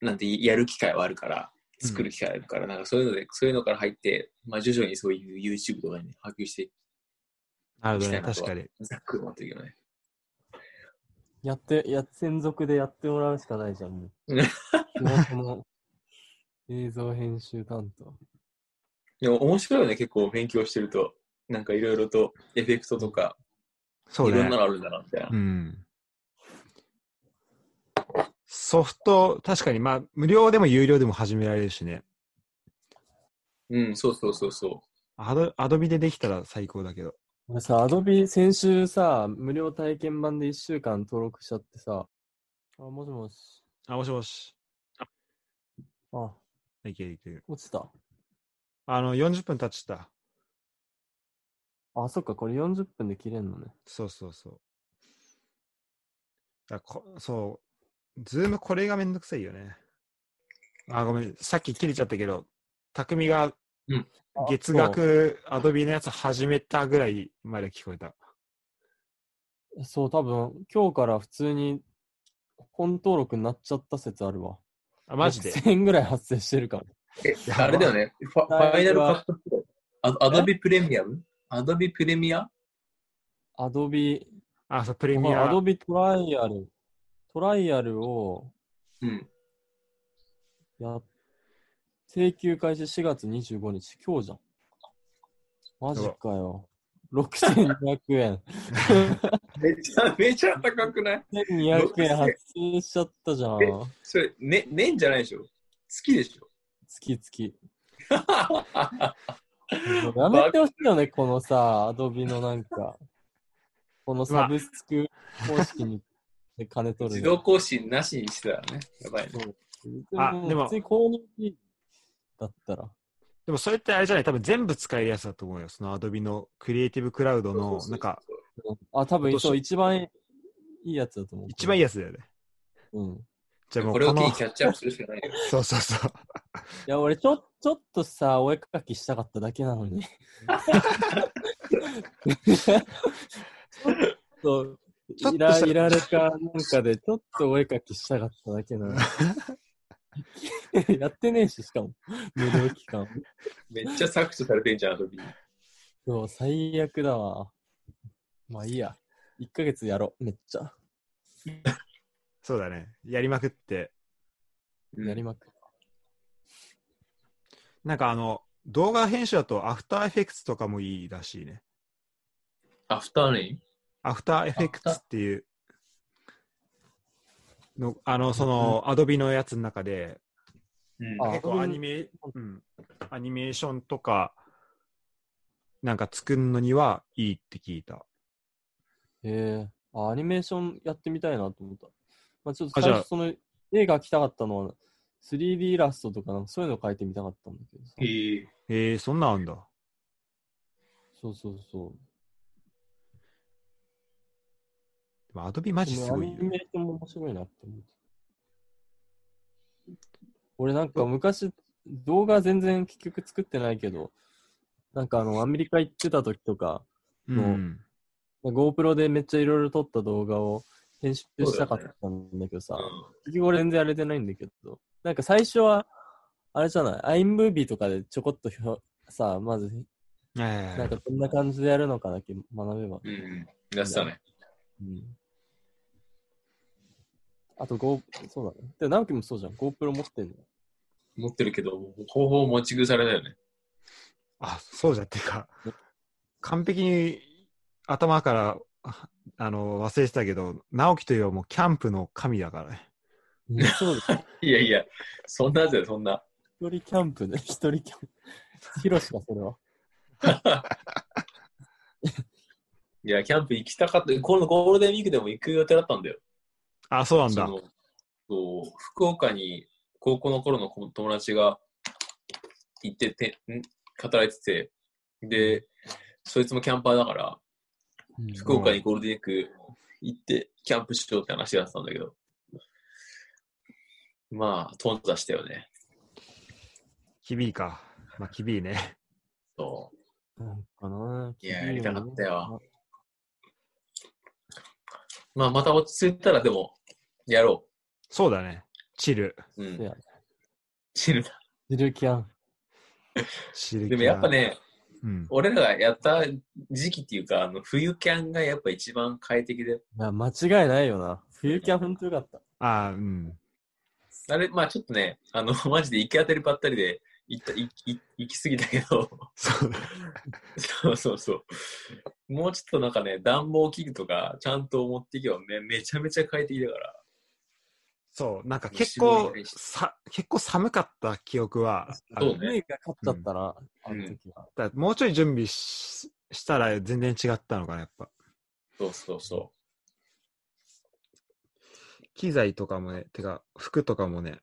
なんてやる機会はあるから、作る機会あるから、なんかそういうので、そういうのから入って、まあ徐々にそういう YouTube とかに、ね、波及していなるほどね、したいなとは確かに。ざっくり思ってるけどね。やって、や、専属でやってもらうしかないじゃん、もう。映像編集担当。でも面白いよね、結構勉強してると。なんかいろいろとエフェクトとか、そうねいろんな。のあるんだな、みたいな。うん。ソフト、確かに、まあ、無料でも有料でも始められるしね。うん、そうそうそうそアドアドビでできたら最高だけど。俺さ、アドビ先週さ、無料体験版で1週間登録しちゃってさ、あ、もしもし。あ、もしもし。あ、いけるいける。落ちた。あの、40分経ちた。あ、そっか、これ40分で切れんのね。そうそうそう。だこそう、ズームこれがめんどくさいよね。あ、ごめん、さっき切れちゃったけど、匠がうん月額アドビのやつ始めたぐらいまで聞こえた。そう多分、今日から普通に本登録になっちゃった説あるわ。あ、マジで？1000円ぐらい発生してるかも。う。え、あれだよね。ファファイナルカットプロ。アアドビプレミアムアドビプレミアアドビ、あ、そう、プレミア。アドビトライアル、トライアルをうん。や、請求開始4月25日、今日じゃん。マジかよ。6200円。めちゃめちゃ高くない？1200円発生しちゃったじゃん。えそれ、ね、年じゃないでしょ？月でしょ？月々。やめてほしいよね、このさ、アドビのなんか、このサブスク方式にで金取るの。自動更新なしにしてたらね。やばいね。あでも普通に購入費だったら。でもそれってあれじゃない？多分全部使えるやつだと思うよ。そのアドビのクリエイティブクラウドの、なんか、あ、多分そう、一番いいやつだと思う。一番いいやつだよね。うん。いじゃあもうこれを機に、キャッチアップするしかないよ。そうそうそう。や、俺ちょ、ちょっとさ、お絵かきしたかっただけなのに。ちょっと、いらいられかなんかで、ちょっとお絵かきしたかっただけなのに。やってねえし、しかも、無料期間。めっちゃ削除されてんじゃん、アドビ。そう、最悪だわ。まあいいや。1ヶ月やろう、めっちゃ。そうだね。やりまくって。やりまくる。なんかあの、動画編集だとアフターエフェクツとかもいいらしいね。アフターネイアフターエフェクツっていうの、あの、その、アドビのやつの中で、うんあ結構アニメ、うん、アニメーションとか、なんか作るのにはいいって聞いた。へえあ、アニメーションやってみたいなと思った。まあちょっと最初その映画来たかったのは 3D イラストとかなんかそういうの描いてみたかったんだけどさ。えーえー、そんなんあんだ。そうそうそう。でもアドビマジすごいよ。アニメーションも面白いなって思って。俺なんか昔動画全然結局作ってないけど、なんかあのアメリカ行ってた時とか、うん。GoPro でめっちゃいろいろ撮った動画を編集したかったんだけどさ、う結局俺全然やれてないんだけど、なんか最初は、あれじゃない ?iMovie とかでちょこっとひょさ、まず、えなんかこんな感じでやるのかだけ学べば。ん。うん。やってたね。うん。あと、Go、そうだね。で、直樹もそうじゃん。GoPro 持ってんの。持ってるけど、方法持ち腐れだよね。あ、そうじゃっていうか、完璧に頭からあ あの忘れてたけど、直樹といえばもうキャンプの神だからね。うんそうです。いやいや、そんなやつだよ、そんな。一人キャンプね。一人キャンプ。ヒロシか、それは。いや、キャンプ行きたかった。このゴールデンウィークでも行く予定だったんだよ。あ、そうなんだ。そう福岡に高校の頃の友達が行ってて、ん？働いてて、で、そいつもキャンパーだから、うん福岡にゴールデンウィーク行ってキャンプしようって話だったんだけど、まあ、頓挫したよね。キビーか。まあ、キビーね。そう。なんかな。いややりたかったよ。まあ、また落ち着いたらでも、やろそうだね。チル。う。うん。チルだ。ジルキャン。チルでもやっぱ、ね、うん。俺らがやった時期っていうか、あの冬キャンがやっぱ一番快適で、いや、間違いないよな。冬キャンほんとよかった。ああ、うん。あれ、まあちょっとね、あの、マジで行き当たりばったりで行った、行き行き過ぎたけど、そうだ。そうそうそう。もうちょっとなんかね、暖房器具とかちゃんと持っていけばめめちゃめちゃ快適だから。そう、なんか結渋構さ、結構寒かった記憶はそうね。海が勝っちゃったな、あうんの時は。だもうちょい準備ししたら全然違ったのかな、やっぱ。そうそうそ機材とかもね、てか、服とかもね、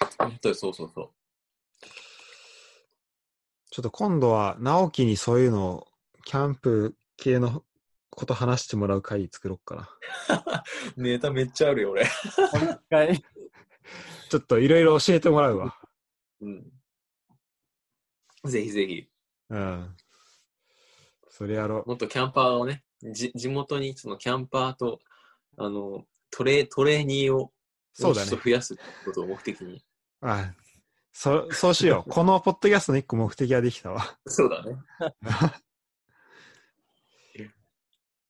う。本当にそうそうそちょっと今度は直樹にそういうのを、キャンプ系のこと話してもらう会作ろうかな。う。ネタめっちゃあるよ、俺。ちょっといろいろ教えてもらうわ。うん。ぜひぜひ。うん。それやろう。もっとキャンパーをね、じ地元にそのキャンパーと、あの、トレトレーニーをそうだねもちょっと増やすことを目的に。あそそうしよう。このポッドキャストの一個目的ができたわ。そうだね。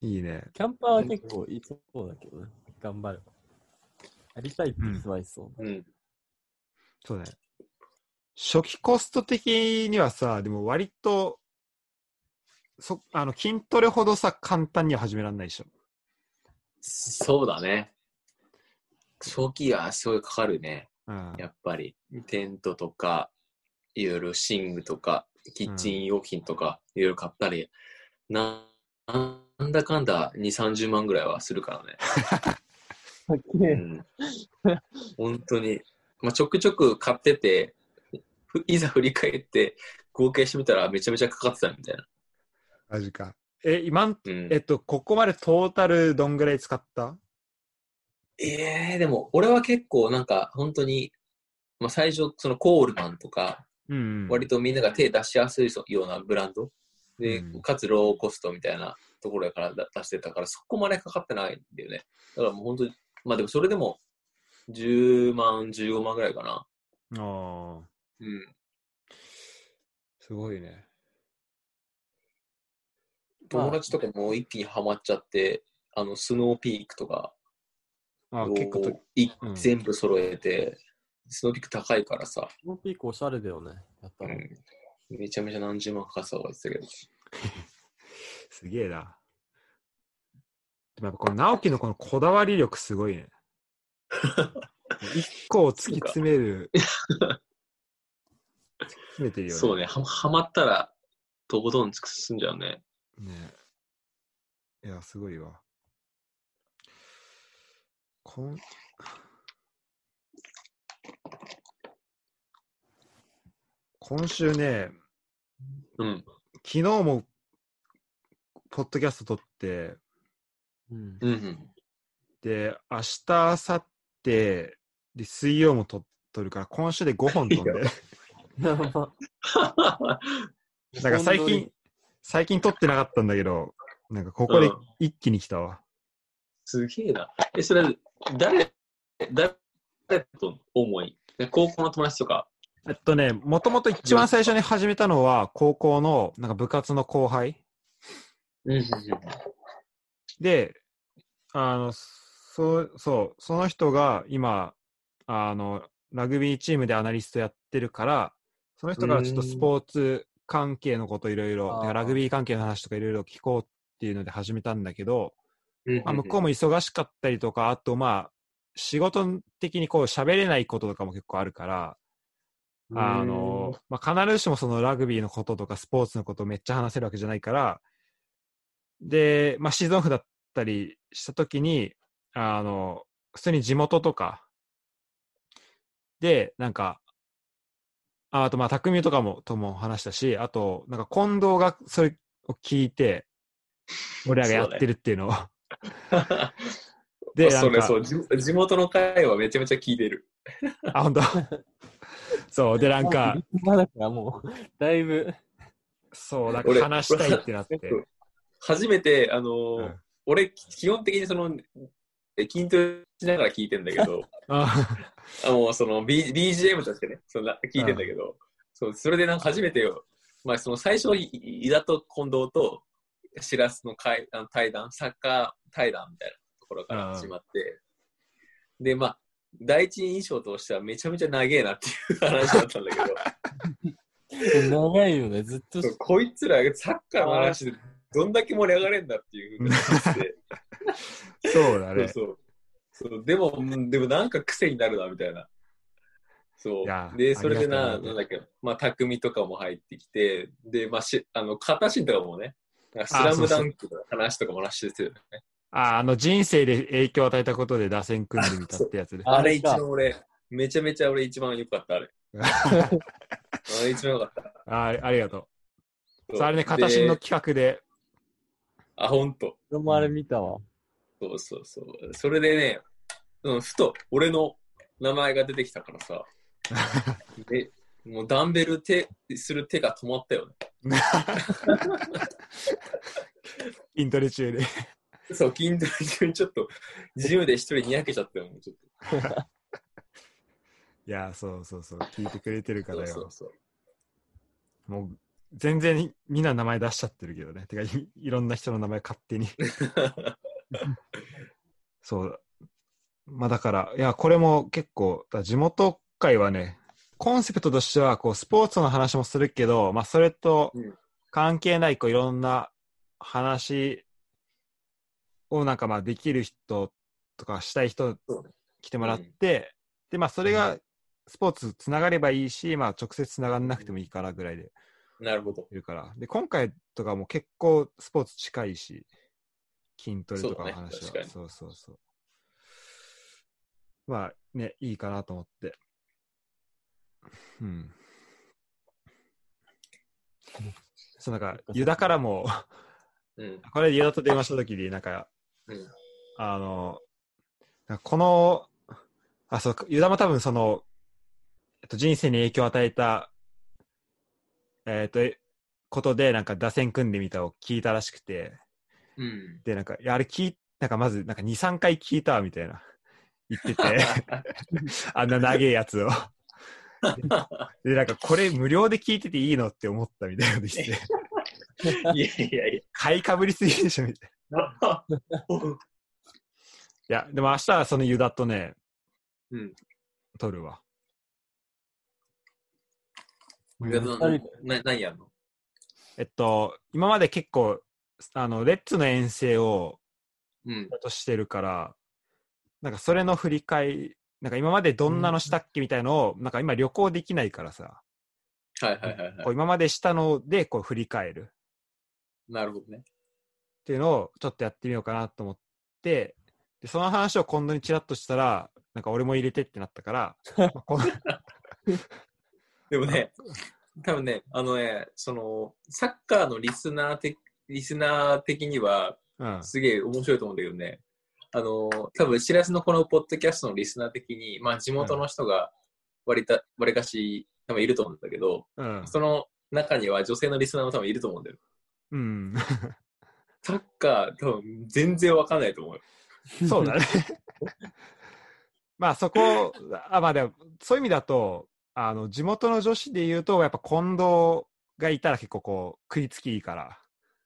いいね。キャンパーは結構いいそうだけどね。頑張る。やりたいって人はいそう。うん。そうね。初期コスト的にはさ、でも割と、そあの筋トレほどさ、簡単には始められないでしょ。そうだね。初期はすごいかかるね。うん。やっぱり。テントとか、いろいろ寝具とか、キッチン用品とか、いろいろ買ったり、な、なんだかんだ2、30万ぐらいはするからね。うん。本当に。まあ、ちょくちょく買ってて、ふいざ振り返って合計してみたらめちゃめちゃかかってたみたいな。マジか。え、今ん、うん、えっと、ここまでトータルどんぐらい使った？ええでも俺は結構なんか本当に、まあ、最初そのコールマンとか、うん、割とみんなが手出しやすいようなブランド？で、うんかつローコストみたいなところからだ出してたからそこまでかかってないんだよね。だからもう本当に、まあでもそれでも10万、15万ぐらいかな。ああ、うん。すごいね。友達とかも一気にハマっちゃって、あの、スノーピークとかあを結構と、いうん全部揃えて、スノーピーク高いからさ、このピークおしゃれだよね。やったら。うん、めちゃめちゃ何十万かかってたとか言ってたけど。すげえな。でもやっぱこの直樹のこのこだわり力すごいね。一個を突き詰める。突き詰めてるよね。そうね、ははまったら、とことん進んじゃうね。ねいや、すごいわ。こん今週ね、うん。昨日も、ポッドキャスト撮って、うん。うんうん。で、明日、明後日、で、水曜も撮撮るから、今週で5本撮んで。なんか最近、最近撮ってなかったんだけど、なんかここでうん一気に来たわ。すげえな。え、それ、誰、誰と思い？高校の友達とか？えっとね、もともと一番最初に始めたのは、高校のなんか部活の後輩うんうんで、あの、そう、そう、その人が今、あの、ラグビーチームでアナリストやってるから、その人からちょっとスポーツ関係のこといろいろ、ラグビー関係の話とかいろいろ聞こうっていうので始めたんだけど、うん。まあ、向こうも忙しかったりとか、あとまあ、仕事的にこう喋れないこととかも結構あるから、あの、まあ、必ずしもそのラグビーのこととかスポーツのことをめっちゃ話せるわけじゃないから、で、まあ、シーズンオフだったりしたときに、あの、普通に地元とかで、なんか、ああとまあ、匠とかも、とも話したし、あと、なんか近藤がそれを聞いて、俺らがやってるっていうのを。で、なんか、それそう、地地元の会はめちゃめちゃ聞いてる。あ、本当 そう、で、なんか、まだからもう、だいぶ、そう、なんか俺話したいってなって。初めて、あのーうん。俺、基本的にその、え筋トレしながら聞いてんだけど、ああもうその、B、BGM としてね、そんな聞いてんだけど、そうそれでなんか初めてよ、まあその最初、い井田と近藤と白洲の会あの対談、サッカー対談みたいなところから始まって、で、まあ、第一印象としてはめちゃめちゃ長えなっていう話だったんだけど、長いよね、ずっと。こいつらサッカーの話でどんだけ盛り上がれんだっていう そうだね。そうそうでも、うんでもなんか癖になるなみたいな。そう。で、それでな、ななんだっけ、まあ、匠とかも入ってきて、で、まあ、しあの、片新とかもね、スラムダンクの話とかも話してるよね。あ、あの、人生で影響を与えたことで打線組んでみたってやつで。あれ一番俺、めちゃめちゃ俺一番良かった、あれ。あれ一番良かった。あありがとう。あれね、片新ので企画で、あ、ほんと。俺もあれ見たわ。そうそうそう。それでね、うん、ふと俺の名前が出てきたからさ、でもうダンベル手する手が止まったよね。筋トレ中で。そう、筋トレ中にちょっと、ジムで一人にやけちゃったよ、もうちょっと。いや、そうそうそう、聞いてくれてるからよ。そうそうもう、全然みんな名前出しちゃってるけどね。てか、いいろんな人の名前勝手に。そう。まあだから、いや、これも結構、だ地元会はね、コンセプトとしては、こう、スポーツの話もするけど、まあ、それとうん関係ない、こう、いろんな話をなんか、まあ、できる人とかしたい人来てもらって、で、まあ、それがスポーツつながればいいし、まあ、直接つながんなくてもいいからぐらいでなるほど。いるから。で、今回とかも結構スポーツ近いし、筋トレとかの話は。そうだねそうそう。まあね、いいかなと思って。うん。そう、なんか、ユダからも、うん。これユダと電話した時に、なんか、うん。あの、この、あ、そう、ユダも多分その、えっと、人生に影響を与えた、えっと、えことで、なんか打線組んでみたを聞いたらしくて、うん。で、なんか、あれ聞い、なんかまず、なんか2、3回聞いたわ、みたいな、言ってて、あんな長いやつを。で、なんか、これ無料で聞いてていいのって思ったみたいなこと言って、いやいやい買いかぶりすぎでしょ、みたいな。や。いや、でも明日はそのユダとね、うん。撮るわ。何やんの？えっと、今まで結構、あの、レッツの遠征を、うん。としてるから、なんかそれの振り返り、なんか今までどんなのしたっけみたいのを、なんか今旅行できないからさ、はいはいはいはこう今までしたのでこう振り返るい。なるほどね。っていうのをちょっとやってみようかなと思って、でその話を今度にちらっとしたら、なんか俺も入れてってなったから、このでもね、多分ね、あのね、その、サッカーのリスナー的、リスナー的には、うん、すげえ面白いと思うんだけどね、あの、多分、しらすのこのポッドキャストのリスナー的に、まあ、地元の人が割た、割かし、多分いると思うんだけど、うん、その中には女性のリスナーも多分いると思うんだよ。うん、サッカー、多分、全然わかんないと思うよ。そうだね。まあそこ、あまあでも、そういう意味だと、あの、地元の女子で言うと、やっぱ近藤がいたら結構こう、食いつきいいから。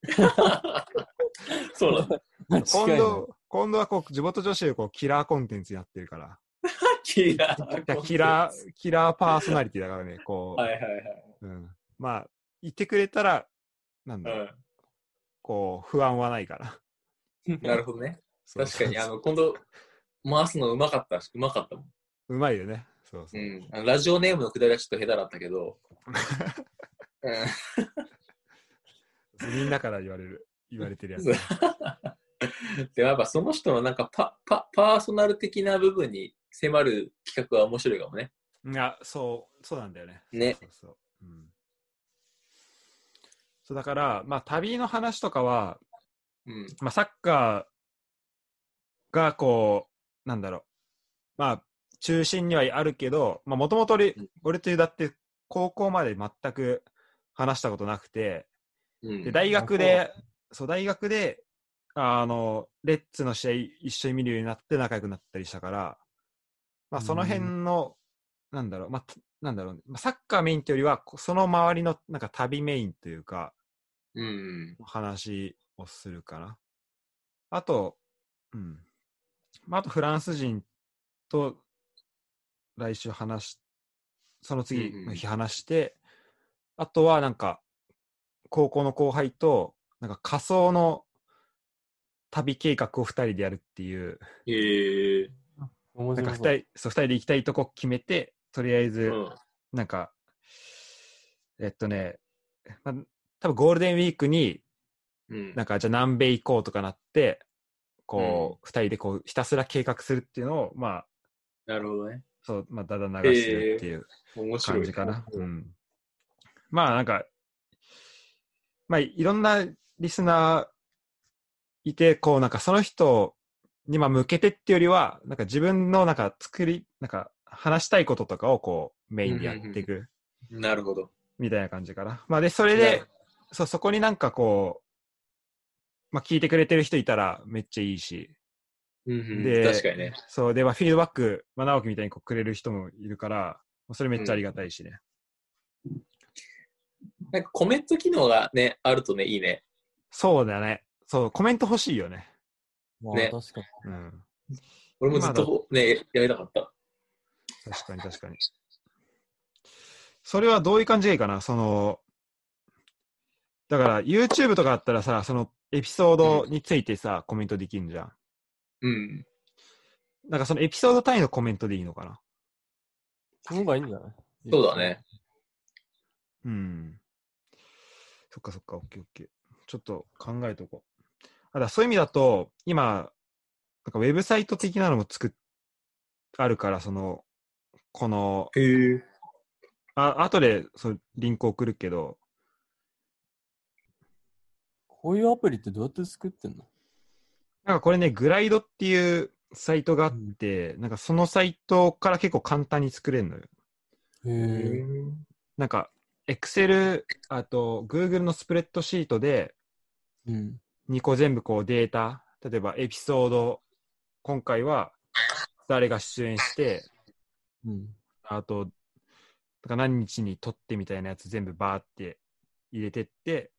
そうなんだ。近近い藤、近藤はこう、地元女子でこう、キラーコンテンツになってるから。キラいやー。キラー、キラーパーソナリティだからね、こう、はいはいはい。うん。まあ、言ってくれたら、なんだろう、こう、不安はないから。うん。なるほどね。確かに、あの、今度、回すのうまかったし、うまかったもん。うまいよね。そうそうう。ん。あのラジオネームのくだりはちょっと下手だったけど、うんみんなから言われる、言われてるやつ。でもやっぱその人のなんかパパパーソナル的な部分に迫る企画は面白いかもね。いや、そう、そうなんだよね。ねそうそうそう。うん。そうだから、まあ、旅の話とかは、うん。まあ、サッカーがこう、なんだろう、まあ、中心にはあるけど、まあ、もともと俺とだって、高校まで全く話したことなくて、うんで、大学で、そう、大学で、あの、レッツの試合一緒に見るようになって仲良くなったりしたから、まあ、その辺の、なんだろう、まあ、たなんだろう、まあサッカーメインというよりは、こその周りの、なんか旅メインというか、うん。話をするかな。あと、うん。まあ、あとフランス人と来週話し、その次の日話して、あとはなんか、高校の後輩と、なんか仮想の旅計画を二人でやるっていう、ええなんか面白そう。二人、そう、二人で行きたいとこ決めて、とりあえず、うん。なんか、えっとね、まあ、多分ゴールデンウィークに、うん。なんか、じゃあ南米行こうとかなって、こう、二、人でこう、ひたすら計画するっていうのを、まあ、なるほどね。そう、まあ、だだ流してるっていう。感じかな。うん。まあ、なんか、まあ、いろんなリスナーいて、こう、なんかその人にまあ向けてっていうよりは、なんか自分のなんか作り、なんか話したいこととかをこう、メインでやっていくなるほど。みたいな感じかな。まあ、で、それで、そう、そこになんかこう、まあ、聞いてくれてる人いたらめっちゃいいし、うんうん、で確かにね。そう、で、まあ、フィードバック、まあ、直樹みたいにこうくれる人もいるから、それめっちゃありがたいしね。なんかコメント機能がね、あるとね、いいね。そうだね。そう、コメント欲しいよね。まあね確かに。うん。俺もずっとね、やりたかった。確かに確かに。それはどういう感じがいいかな？その、だから YouTube とかあったらさ、そのエピソードについてさ、コメントできるんじゃん。うん。なんかそのエピソード単位のコメントでいいのかな？その方がいいんじゃない？そうだね。うん。そっかそっか、オッケーオッケー。ちょっと考えとこう。あだそういう意味だと、今、なんかウェブサイト的なのも作っ、あるから、その、この、へえ。あ後でそうリンク送るけど、こういうアプリってどうやって作ってんの？なんかこれね、グライドっていうサイトがあって、なんかそのサイトから結構簡単に作れるのよ。へえ。なんか、Excel、あと Google のスプレッドシートでうん。2個全部こうデータ、例えばエピソード、今回は誰が出演して、うん。あと、だから何日に撮ってみたいなやつ全部バーって入れてって、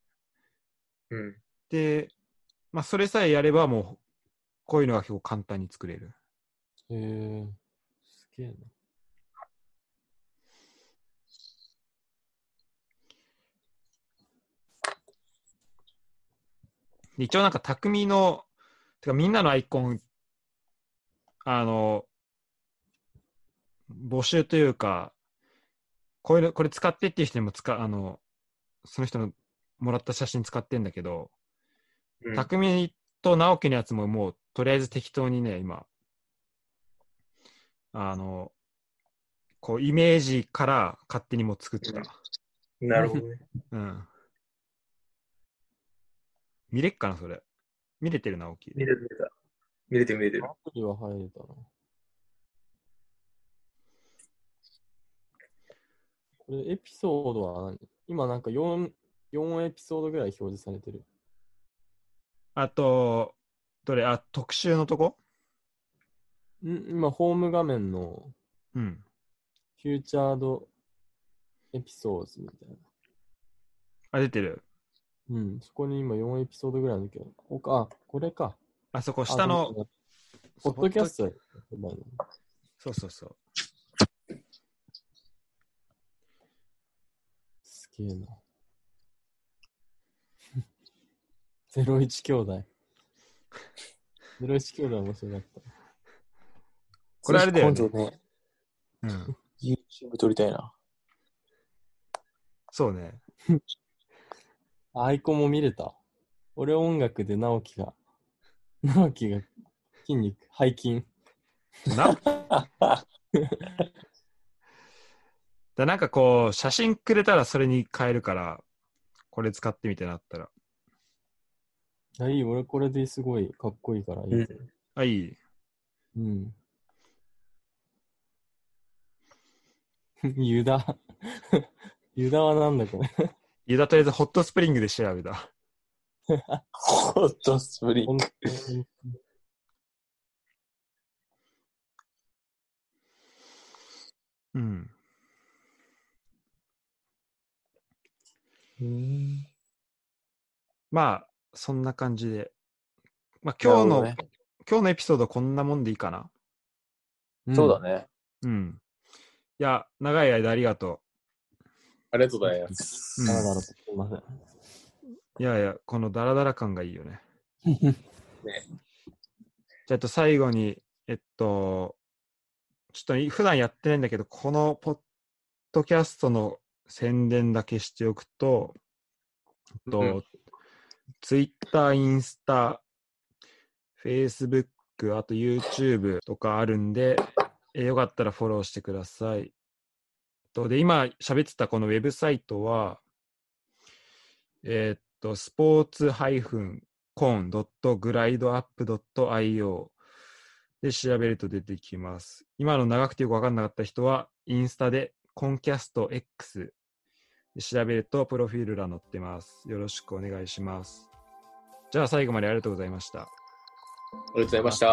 うん。で、まあそれさえやればもう、こういうのが結構簡単に作れる。へえ。すげえな。一応なんか匠の、てかみんなのアイコン、あの、募集というか、こういうの、これ使ってっていう人にも使う、あの、その人のもらった写真使ってんだけど、うん匠と直樹のやつももうとりあえず適当にね、今、あの、こうイメージから勝手にもう作った。なるほどね。うん。見れっかな、それ。見れてる直樹。見れてる見れた。見れてる見れてるア。プリは入れたな。これエピソードは何？今なんか4、4エピソードぐらい表示されてる。あと、どれ？あ、特集のとこ？ん？今、ホーム画面のうん。フューチャードエピソードみたいな。あ、出てる？うん、そこに今4エピソードぐらいあるけど、おかあ、これか。あそこ、下のポッドキャストそうそうそう。すげえな。ゼロイチ兄弟。ゼロイチ兄弟面白かった。これあれだよねね、うん。YouTube 撮りたいな。そうね。アイコンも見れた。俺音楽で直樹が直樹が筋肉、背筋。な？だなんかこう、写真くれたらそれに変えるから、これ使ってみてなったら。あ、いい、俺これですごいかっこいいからいい。うんあ、いい？うん。ユダ。ユダはなんだこれ。いや、だとりあえずホットスプリングで調べた。ホットスプリンほんとにうん。うんまあ、そんな感じで。まあ、今日の、なるほ今日のエピソードこんなもんでいいかな。そうだね。うん。いや、長い間ありがとありがとうございます。うんだらだらとすいません。う。いやいや、このダラダラ感がいいよね。ねじゃあ、えっと、最後に、えっと、ちょっとい普段やってないんだけど、このポッドキャストの宣伝だけしておくと、えっと、うんツイッター、インスタ、フェイスブック、あと YouTube とかあるんで、えーよかったらフォローしてください。とで、今喋ってたこのウェブサイトは、えーっと、スポーツ -con.grideup.io で調べると出てきます。今の長くてよくわかんなかった人は、インスタでコンキャスト X で調べるとプロフィール欄載ってます。よろしくお願いします。じゃあ最後までありがとうございました。ありがとうございました。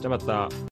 じゃあまた。